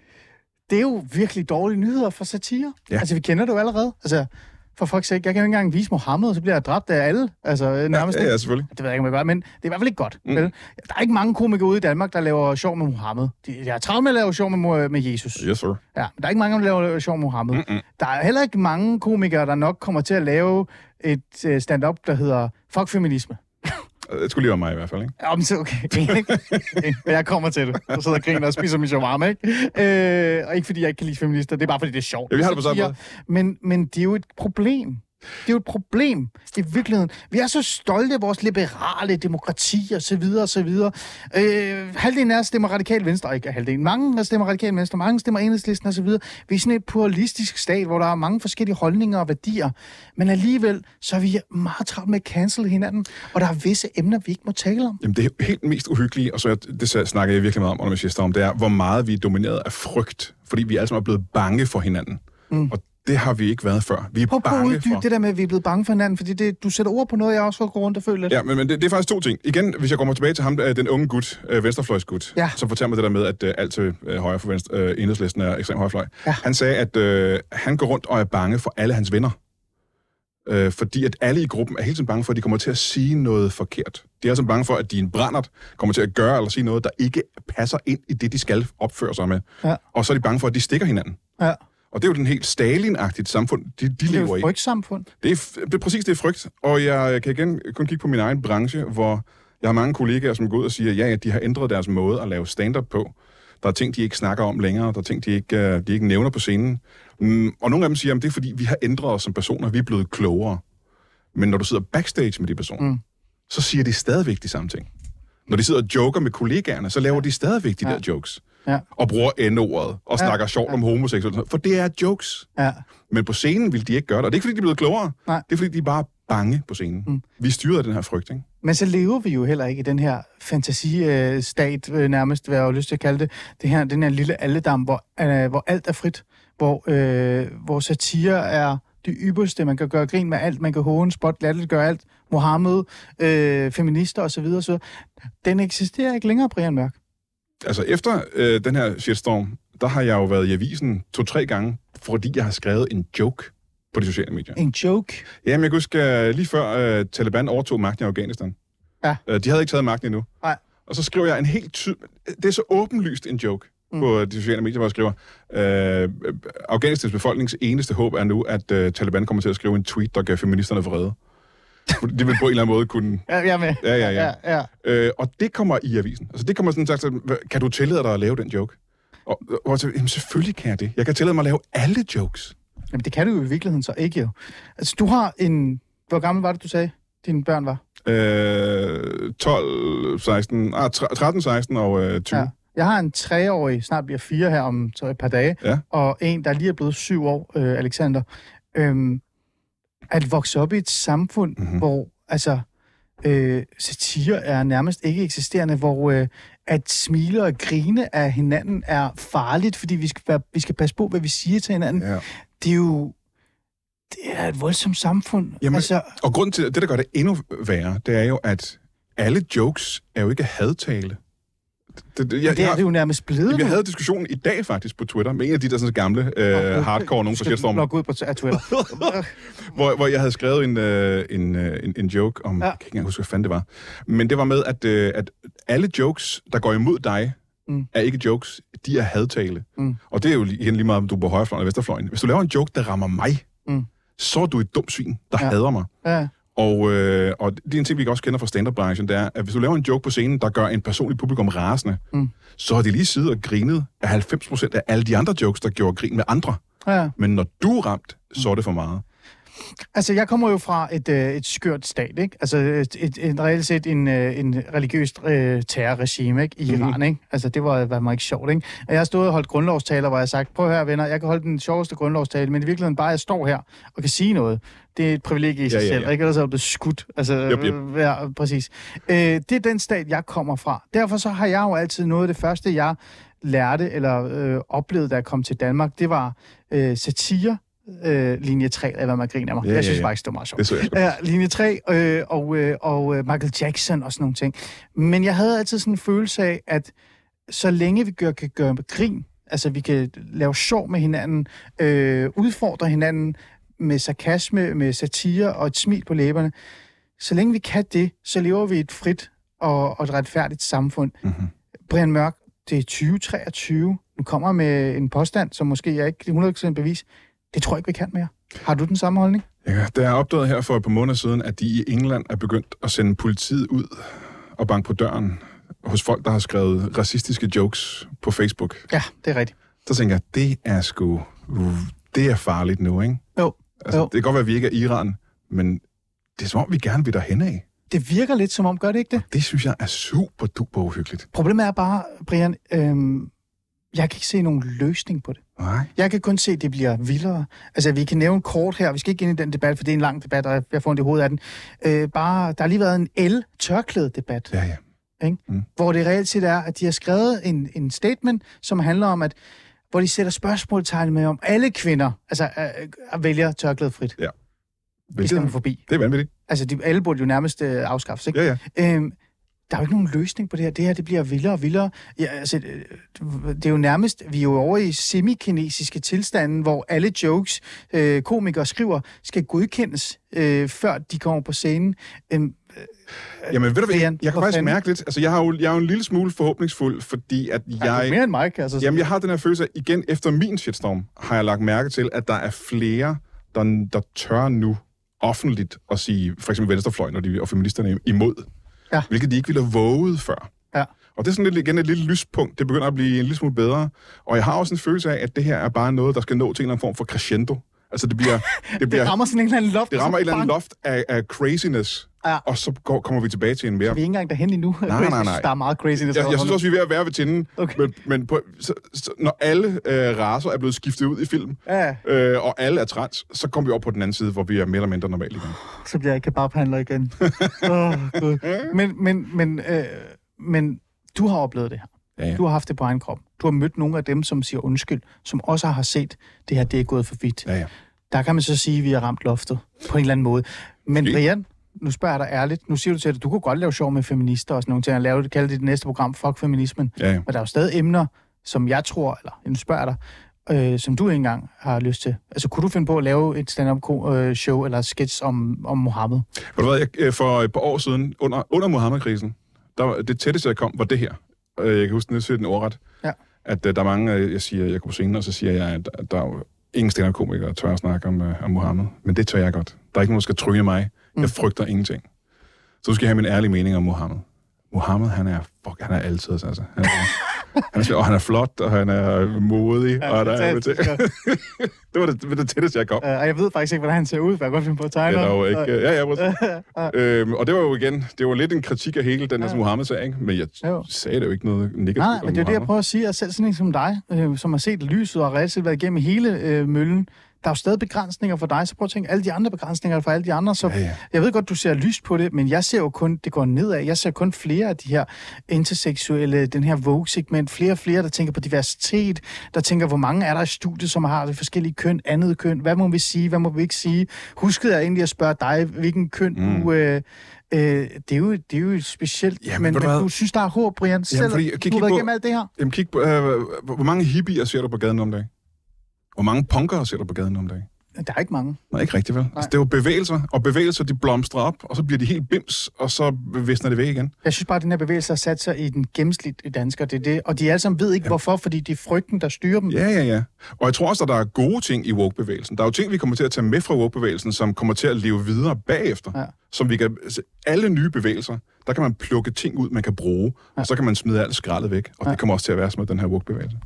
C: det er jo virkelig dårlige nyheder for satire.
D: Ja.
C: Altså, vi kender det jo allerede. Altså, for folk sake, jeg kan jo ikke engang vise Mohammed, så bliver jeg dræbt af alle. Altså, nærmest.
D: Ja, ja, selvfølgelig.
C: Det ved jeg ikke, om jeg gør, men det er i hvert fald ikke godt. Mm. Vel? Der er ikke mange komikere ude i Danmark, der laver sjov med Mohammed. De, de er travlt med at lave sjov med, med Jesus.
D: Yes, sir.
C: Ja, men der er ikke mange, der laver sjov med Mohammed.
D: Mm-mm.
C: Der er heller ikke mange komikere, der nok kommer til at lave et øh, stand-up, der hedder Fuck Feminisme.
D: Det skulle lige være mig i hvert fald, ikke?
C: Ja, men så okay. Okay, Men jeg kommer til det. Jeg sidder og griner og spiser min shawarma, ikke? Øh, og ikke fordi jeg ikke kan lide feminister, det er bare fordi det er sjovt.
D: Ja, vi har det på samme måde.
C: Men, men det er jo et problem. Det er jo et problem i virkeligheden. Vi er så stolte af vores liberale demokrati og så videre og så videre. Øh, halvdelen af os stemmer radikal venstre, ikke halvdelen. Mange stemmer radikal venstre, mange stemmer enhedslisten og så videre. Vi er sådan et pluralistisk stat, hvor der er mange forskellige holdninger og værdier. Men alligevel, så er vi meget travlt med at cancel hinanden, og der er visse emner, vi ikke må tale om.
D: Jamen, det er helt mest uhyggelige, og så det snakker jeg virkelig meget om under min sidste om, det er, hvor meget vi er domineret af frygt, fordi vi alle sammen er blevet bange for hinanden. Mm. Og det har vi ikke været før. Vi er
C: Prøv, at
D: bange for...
C: det der med, at vi er blevet bange for hinanden, fordi det, du sætter ord på noget, jeg også får gå rundt og føle lidt.
D: Ja, men, men det, det er faktisk to ting. Igen, hvis jeg kommer tilbage til ham, øh, den unge gut, øh, venstrefløjsgut,
C: Ja.
D: som fortæller mig det der med, at øh, alt til øh, højre for venstre, øh, enhedslisten er ekstrem højrefløj.
C: Ja.
D: Han sagde, at øh, han går rundt og er bange for alle hans venner. Øh, fordi at alle i gruppen er hele tiden bange for, at de kommer til at sige noget forkert. De er altså bange for, at din brændert kommer til at gøre eller sige noget, der ikke passer ind i det, de skal opføre sig med.
C: Ja.
D: Og så er de bange for, at de stikker hinanden.
C: Ja.
D: Og det er jo den helt Stalin-agtigt samfund, de, de
C: Det er
D: lever
C: jo
D: i.
C: et frygtsamfund.
D: Det er, det er præcis det er frygt, og jeg kan igen kun kigge på min egen branche, hvor jeg har mange kollegaer, som går ud og siger, ja, at de har ændret deres måde at lave stand-up på. Der er ting, de ikke snakker om længere, der er ting, de ikke, øh, de ikke nævner på scenen. Mm, og nogle af dem siger, at det er fordi, vi har ændret os som personer, vi er blevet klogere. Men når du sidder backstage med de personer, mm. så siger de stadigvæk de samme ting. Når de sidder og joker med kollegaerne, så laver ja. de stadigvæk de
C: ja.
D: der jokes.
C: Ja.
D: og bruger N-ordet, og
C: Ja.
D: snakker sjovt om homoseksuelle. For det er jokes.
C: Ja.
D: Men på scenen vil de ikke gøre det. Og det er ikke, fordi de er blevet klogere.
C: Nej.
D: Det er, fordi de er bare bange på scenen. Mm. Vi er styret af den her frygt, ikke?
C: Men så lever vi jo heller ikke i den her fantasistat, øh, nærmest, hvad jeg har lyst til at kalde det. det her, den her lille alledam, hvor, øh, hvor alt er frit. Hvor, øh, hvor satire er det ypperste. Man kan gøre grin med alt. Man kan håne, spot, latterliggøre alt. Mohammed, øh, feminister osv. osv. Den eksisterer ikke længere, Brian Mørk.
D: Altså, efter øh, den her shitstorm, der har jeg jo været i avisen to-tre gange, fordi jeg har skrevet en joke på de sociale medier.
C: En joke.
D: Jamen, jeg kan huske, øh, lige før øh, Taliban overtog magten i Afghanistan.
C: Ja.
D: Øh, de havde ikke taget magten endnu.
C: Nej.
D: Og så skriver jeg en helt ty... Det er så åbenlyst en joke mm. på de sociale medier, hvor jeg skriver, øh, Afghanistans befolknings eneste håb er nu, at øh, Taliban kommer til at skrive en tweet, der gav feministerne vrede. De vil på en eller anden måde kunne...
C: Ja, jeg er med.
D: Ja, ja, ja.
C: ja, ja.
D: Øh, og det kommer i avisen. Altså, det kommer sådan sagt, "Hva- kan du tillade dig at lave den joke? Og, og tænkte, jamen, selvfølgelig kan jeg det. Jeg kan tillade mig at lave alle jokes.
C: Jamen, det kan du jo i virkeligheden så ikke jo. Altså, du har en... Hvor gammel var det, du sagde, dine børn var?
D: Øh, 12, 16, ah, 13, 16 og øh, 20.
C: Ja. Jeg har en treårig, snart bliver fire her om så et par dage,
D: Ja.
C: og en, der lige er blevet syv år, øh, Alexander. Øhm, at vokse op i et samfund,
D: Mhm.
C: mm-hmm. hvor altså, øh, satire er nærmest ikke eksisterende, hvor øh, at smile og grine af hinanden er farligt, fordi vi skal, være, vi skal passe på, hvad vi siger til hinanden.
D: Ja.
C: Det er jo det er et voldsomt samfund.
D: Jamen,
C: altså,
D: Og grund til, det, der gør det endnu værre, det er jo, at alle jokes er jo ikke hadtale. Det, jeg,
C: det er
D: jeg,
C: det jo nærmest blevet.
D: vi
C: nu.
D: havde diskussionen i dag faktisk på Twitter med en af de der sådan, gamle øh, hardcore, nogen fra
C: Skal
D: shitstormen,
C: logge ud på Twitter.
D: hvor, hvor jeg havde skrevet en, øh, en, øh, en, en joke om,
C: Ja.
D: jeg kan ikke engang huske, hvad fanden det var, men det var med, at, øh, at alle jokes, der går imod dig,
C: Mm.
D: er ikke jokes, de er hadtale.
C: Mm.
D: Og det er jo igen lige meget, om du er på højrefløjen eller venstrefløjen. Hvis du laver en joke, der rammer mig,
C: Mm.
D: så er du et dumt svin, der
C: ja.
D: hader mig.
C: ja.
D: Og, øh, og det er en ting, vi også kender fra stand-up-branchen, det er, at hvis du laver en joke på scenen, der gør en person i publikum rasende,
C: mm.
D: så har de lige siddet og grinet af 90% af alle de andre jokes, der gjorde grin med andre.
C: ja.
D: Men når du er ramt, så er det for meget.
C: Altså, jeg kommer jo fra et, øh, et skørt stat, ikke? Altså, et, et, et reelt set en, øh, en religiøst øh, terrorregime, ikke? I
D: Mhm.
C: Iran, ikke? Altså, det var, var mig ikke sjovt, ikke? Og jeg har stået og holdt grundlovstaler, hvor jeg har sagt, prøv at høre, venner, jeg kan holde den sjoveste grundlovstale, men i virkeligheden bare, at jeg står her og kan sige noget. Det er et privilegie i sig
D: Ja, ja,
C: selv,
D: ja.
C: ikke? Ellers er jeg blevet skudt. Altså,
D: Yep, yep.
C: øh, Ja, præcis. Øh, det er den stat, jeg kommer fra. Derfor så har jeg jo altid noget af det første, jeg lærte eller øh, oplevede, da jeg kom til Danmark, det var øh, satire, øh, linje 3, eller hvad man griner mig.
D: Ja,
C: jeg synes
D: ja, ja.
C: faktisk, det var meget sjovt.
D: Det så jeg.
C: Ja, linje 3 øh, og, øh, og øh, Michael Jackson og sådan nogle ting. Men jeg havde altid sådan en følelse af, at så længe vi gør, kan gøre grin, altså vi kan lave sjov med hinanden, øh, udfordre hinanden med sarkasme, med satire og et smil på læberne, så længe vi kan det, så lever vi et frit og, og et retfærdigt samfund.
D: Mm-hmm.
C: Brian Mørk, det er 2023. Nu kommer jeg med en påstand, som måske jeg ikke 100% bevis. Det tror jeg ikke, vi kan mere. Har du den samme holdning?
D: Ja, det er opdaget her for et par måneder siden, at de i England er begyndt at sende politiet ud og banke på døren hos folk, der har skrevet racistiske jokes på Facebook.
C: Ja, det er rigtigt.
D: Så tænker jeg, det er sgu... Det er farligt nu, ikke?
C: Jo.
D: Altså,
C: Jo.
D: det kan godt være, at vi ikke er Iran, men det er som om, vi gerne vil derhen af.
C: Det virker lidt som om, gør det ikke det?
D: Det synes jeg er super duper uhyggeligt.
C: Problemet er bare, Brian, øhm, jeg kan ikke se nogen løsning på det.
D: Nej.
C: Jeg kan kun se, at det bliver vildere. Altså, vi kan nævne kort her. Vi skal ikke ind i den debat, for det er en lang debat, og jeg får ondt i hovedet af den. Øh, bare, der har lige været en el-tørklæde-debat,
D: Ja, ja.
C: hvor det reelt set er, at de har skrevet en, en statement, som handler om, at hvor de sætter spørgsmålstegn med, om alle kvinder altså, øh, øh, vælger tørklæde frit. Det
D: Hvilket,
C: stemmer forbi.
D: det er vanvittigt.
C: Altså, de, alle burde jo nærmest øh, afskaffes, ikke?
D: Ja, ja.
C: Øhm, der er jo ikke nogen løsning på det her. Det her, det bliver vildere og vildere. Ja, altså, øh, det er jo nærmest, vi er jo over i semikinesiske tilstanden, hvor alle jokes, øh, komikere skriver, skal godkendes, øh, før de kommer på scenen. Øhm,
D: Jamen, ved du hvad, jeg, jeg kan faktisk
C: fanden-
D: mærke lidt, altså jeg, har jo, jeg er jo en lille smule forhåbningsfuld, fordi at
C: jeg...
D: jeg...
C: mere end mig, kan jeg så sige.
D: Jamen, jeg har den her følelse af, igen efter min shitstorm, har jeg lagt mærke til, at der er flere, der, der tør nu offentligt at sige, for eksempel venstrefløjen og, de, og feministerne imod.
C: Ja.
D: Hvilket de ikke ville have våget før.
C: Ja.
D: Og det er sådan lidt, igen et lille lyspunkt. Det begynder at blive en lille smule bedre. Og jeg har også en følelse af, at det her er bare noget, der skal nå til en eller anden form for crescendo. Altså, det bliver... Det,
C: Det
D: bliver,
C: rammer sådan en eller anden loft.
D: det rammer et
C: så
D: eller andet loft af, af craziness,
C: Ja.
D: og så går, kommer vi tilbage til en mere...
C: Vi er ikke engang derhen endnu.
D: nej,
C: Jeg
D: nej.
C: synes, Der er meget crazy.
D: Jeg, jeg synes også, vi er ved at være ved tinden,
C: Okay.
D: men, men på, så, så, når alle øh, raser er blevet skiftet ud i film,
C: Ja,
D: øh, og alle er trans, så kommer vi op på den anden side, hvor vi er mere eller mindre normale igen.
C: så bliver jeg kebabhandler igen. oh, Gud. Men, men, men, øh, men du har oplevet det her.
D: Ja, ja.
C: Du har haft det på egen krop. Du har mødt nogle af dem, som siger undskyld, som også har set, det her det er gået for vidt.
D: Ja, ja.
C: Der kan man så sige, at vi har ramt loftet på en eller anden måde. Men
D: Måske.
C: Brian, nu spørger jeg dig ærligt. Nu siger du til at du kunne godt lave sjov med feminister og sådan nogle ting, og lave det, kalde det det næste program, Fuck Feminismen.
D: ja, ja.
C: Men der er jo stadig emner, som jeg tror, eller nu spørger jeg dig, øh, som du ikke engang har lyst til. Altså, kunne du finde på at lave et stand-up øh, show eller sketch om, om Mohammed?
D: Ved du hvad, jeg, øh, for et par år siden, under, under Mohammed-krisen, der, det tætteste, jeg kom, var det her. Øh, Jeg kan huske, at den ordret.
C: Ja.
D: At øh, der er mange, øh, jeg siger, jeg går på scenen, og så siger jeg, at at der er jo ingen stand-up-komikere, der tør at snakke om, øh, om Mohammed. Men det tør jeg godt. Der er ikke nogen, der skal tryne mig.
C: Mm.
D: Jeg frygter ingenting. Så nu skal jeg have min ærlige mening om Mohammed. Mohammed, han er, fuck, han er altid, altså. Han er, han er, og han er flot, og han er modig, ja, og der er, det, det var det, det, tætteste, jeg kom.
C: Øh, og jeg ved faktisk ikke, hvordan han ser ud, for jeg kan godt finde på at tegne
D: Det er jo ikke...
C: Øh,
D: Ja, ja, præcis. øhm, og det var jo igen, det var lidt en kritik af hele den her
C: Ja.
D: Mohammed-sag, ikke? Men jeg
C: Jo.
D: sagde det jo ikke noget negativt
C: Nej, men det er det, jeg prøver at sige. Er selv sådan en som dig, øh, som har set lyset og reelt set været igennem hele øh, møllen. Der er jo stadig begrænsninger for dig, så prøv at tænke alle de andre begrænsninger for alle de andre. Så
D: Ja, ja.
C: jeg ved godt, du ser lyst på det, men jeg ser jo kun, det går nedad. Jeg ser kun flere af de her interseksuelle, den her Vogue-segment, flere og flere, der tænker på diversitet, der tænker, hvor mange er der i studiet, som har det forskellige køn, andet køn, hvad må vi sige, hvad må vi ikke sige. Huskede jeg egentlig at spørge dig, hvilken køn
D: Mm.
C: du... Øh, øh, det, er jo, det er jo specielt,
D: Jamen,
C: men,
D: du
C: men du synes, der er håb, Brian, selv,
D: fordi-
C: du har været
D: på-
C: igennem alt det her.
D: Jamen, kig på, øh, hvor hvor mange hippier ser du på gaden om dagen? Hvor mange punkere ser du på gaden om dagen?
C: Der er ikke mange.
D: Nej, ikke rigtigt vel. Altså, det er jo bevægelser, og bevægelser, de blomstrer op, og så bliver de helt bims, og så visner det væk igen.
C: Jeg synes bare, at den her bevægelse har sat sig i den gennemsnitlige dansker. Det er det. Og de alle sammen ved ikke, ja. hvorfor, fordi det er frygten, der styrer dem.
D: Ja, ja, ja. Og jeg tror også, at der er gode ting i woke-bevægelsen. Der er jo ting, vi kommer til at tage med fra woke-bevægelsen, som kommer til at leve videre bagefter.
C: Ja.
D: Som vi kan, altså, alle nye bevægelser, der kan man plukke ting ud, man kan bruge, ja. og så kan man smide alt skraldet væk. Og ja. Det kommer også til at være som med den her woke-bevægelse.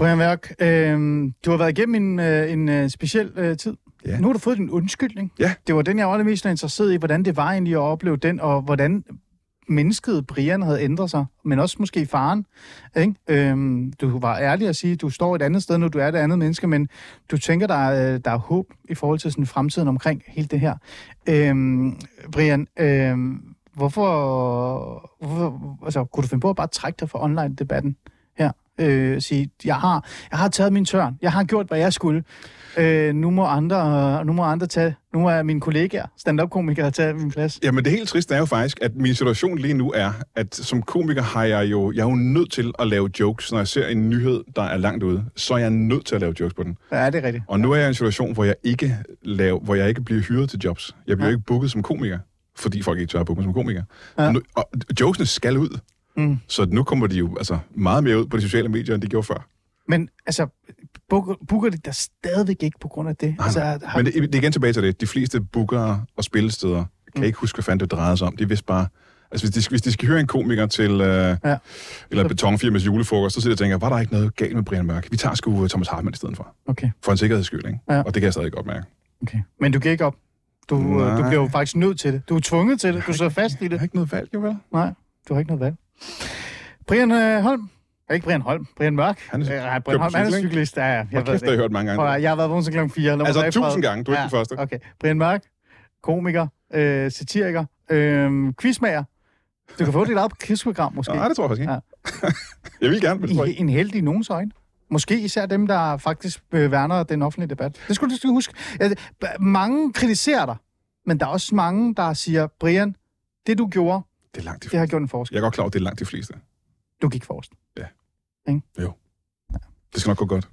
C: Brian Mørk, øh, du har været igennem en, øh, en øh, speciel øh, tid.
D: Ja.
C: Nu har du fået din undskyldning.
D: Ja.
C: Det var den, jeg var allermest interesseret i, hvordan det var egentlig at opleve den, og hvordan mennesket Brian havde ændret sig, men også måske faren. Ikke? Øhm, du var ærlig at sige, at du står et andet sted nu, du er et andet menneske, men du tænker, der er, der er håb i forhold til sådan fremtiden omkring hele det her. Øhm, Brian, øhm, hvorfor, hvorfor altså, kunne du finde på at bare trække dig fra online-debatten? Øh, sige, jeg har, jeg har taget min tørn, jeg har gjort, hvad jeg skulle. Øh, nu må andre, nu må andre tage, nu er mine kollegaer, stand-up-komikere, tage min plads.
D: Jamen det helt triste er jo faktisk, at min situation lige nu er, at som komiker har jeg jo, jeg er jo nødt til at lave jokes, når jeg ser en nyhed, der er langt ude. Så er jeg nødt til at lave jokes på den.
C: Ja, det er rigtigt.
D: Og nu er jeg i en situation, hvor jeg ikke, laver, hvor jeg ikke bliver hyret til jobs. Jeg bliver
C: Ja.
D: ikke booket som komiker, fordi folk ikke tør at booke mig som komiker.
C: Ja.
D: Nu, og jokesene skal ud.
C: Mm.
D: Så nu kommer de jo altså, meget mere ud på de sociale medier, end de gjorde før.
C: Men altså, booker, de der stadigvæk ikke på grund af det?
D: Nej,
C: altså, har,
D: Men det, det er igen tilbage til det. De fleste bookere og spillesteder kan
C: Mm.
D: ikke huske, hvad fanden det drejede sig om. De vidste bare... Altså, hvis de, hvis de skal høre en komiker til... Øh,
C: Ja.
D: Eller betonfirmas julefrokost, så sidder jeg og tænker, var der ikke noget galt med Brian Mørk? Vi tager sgu Thomas Hartmann i stedet for.
C: okay,
D: For en sikkerheds skyld, ikke?
C: Ja.
D: Og det kan jeg stadig godt mærke.
C: okay. Men du giver ikke op? Du, øh,
D: Nej.
C: du bliver jo faktisk nødt til det. Du er tvunget til det. Du sidder fast i
D: Jeg
C: det.
D: har ikke noget valg, jo vel?
C: Nej, du har ikke noget valg. Brian øh, Holm. Ja, Ikke Brian Holm. Brian Mørk.
D: Han er-
C: Øh, Brian Holm, han er cyklist. Ja, ja. Jeg
D: kæft, har jeg
C: det.
D: hørt mange gange.
C: Jeg har været vågen til klokken 4. Lad mig
D: Altså, tusind gange. Du er ikke den første.
C: Okay. Brian Mørk. Komiker. Øh, satiriker. Øh, quizmager. Du kan få dit eget quizprogram, måske.
D: Nej, det tror jeg faktisk ikke.
C: Ja.
D: jeg vil gerne, men tror ikke.
C: en held i nogens øjne. Måske især dem, der faktisk øh, værner den offentlige debat. Det skulle du skal huske. Ja, mange kritiserer dig, men der er også mange, der siger, Brian, det du gjorde,
D: Det er langt de
C: det har gjort en forskel.
D: Jeg er godt klar over, at det er langt de fleste.
C: Du gik forrest.
D: Det skal nok gå godt.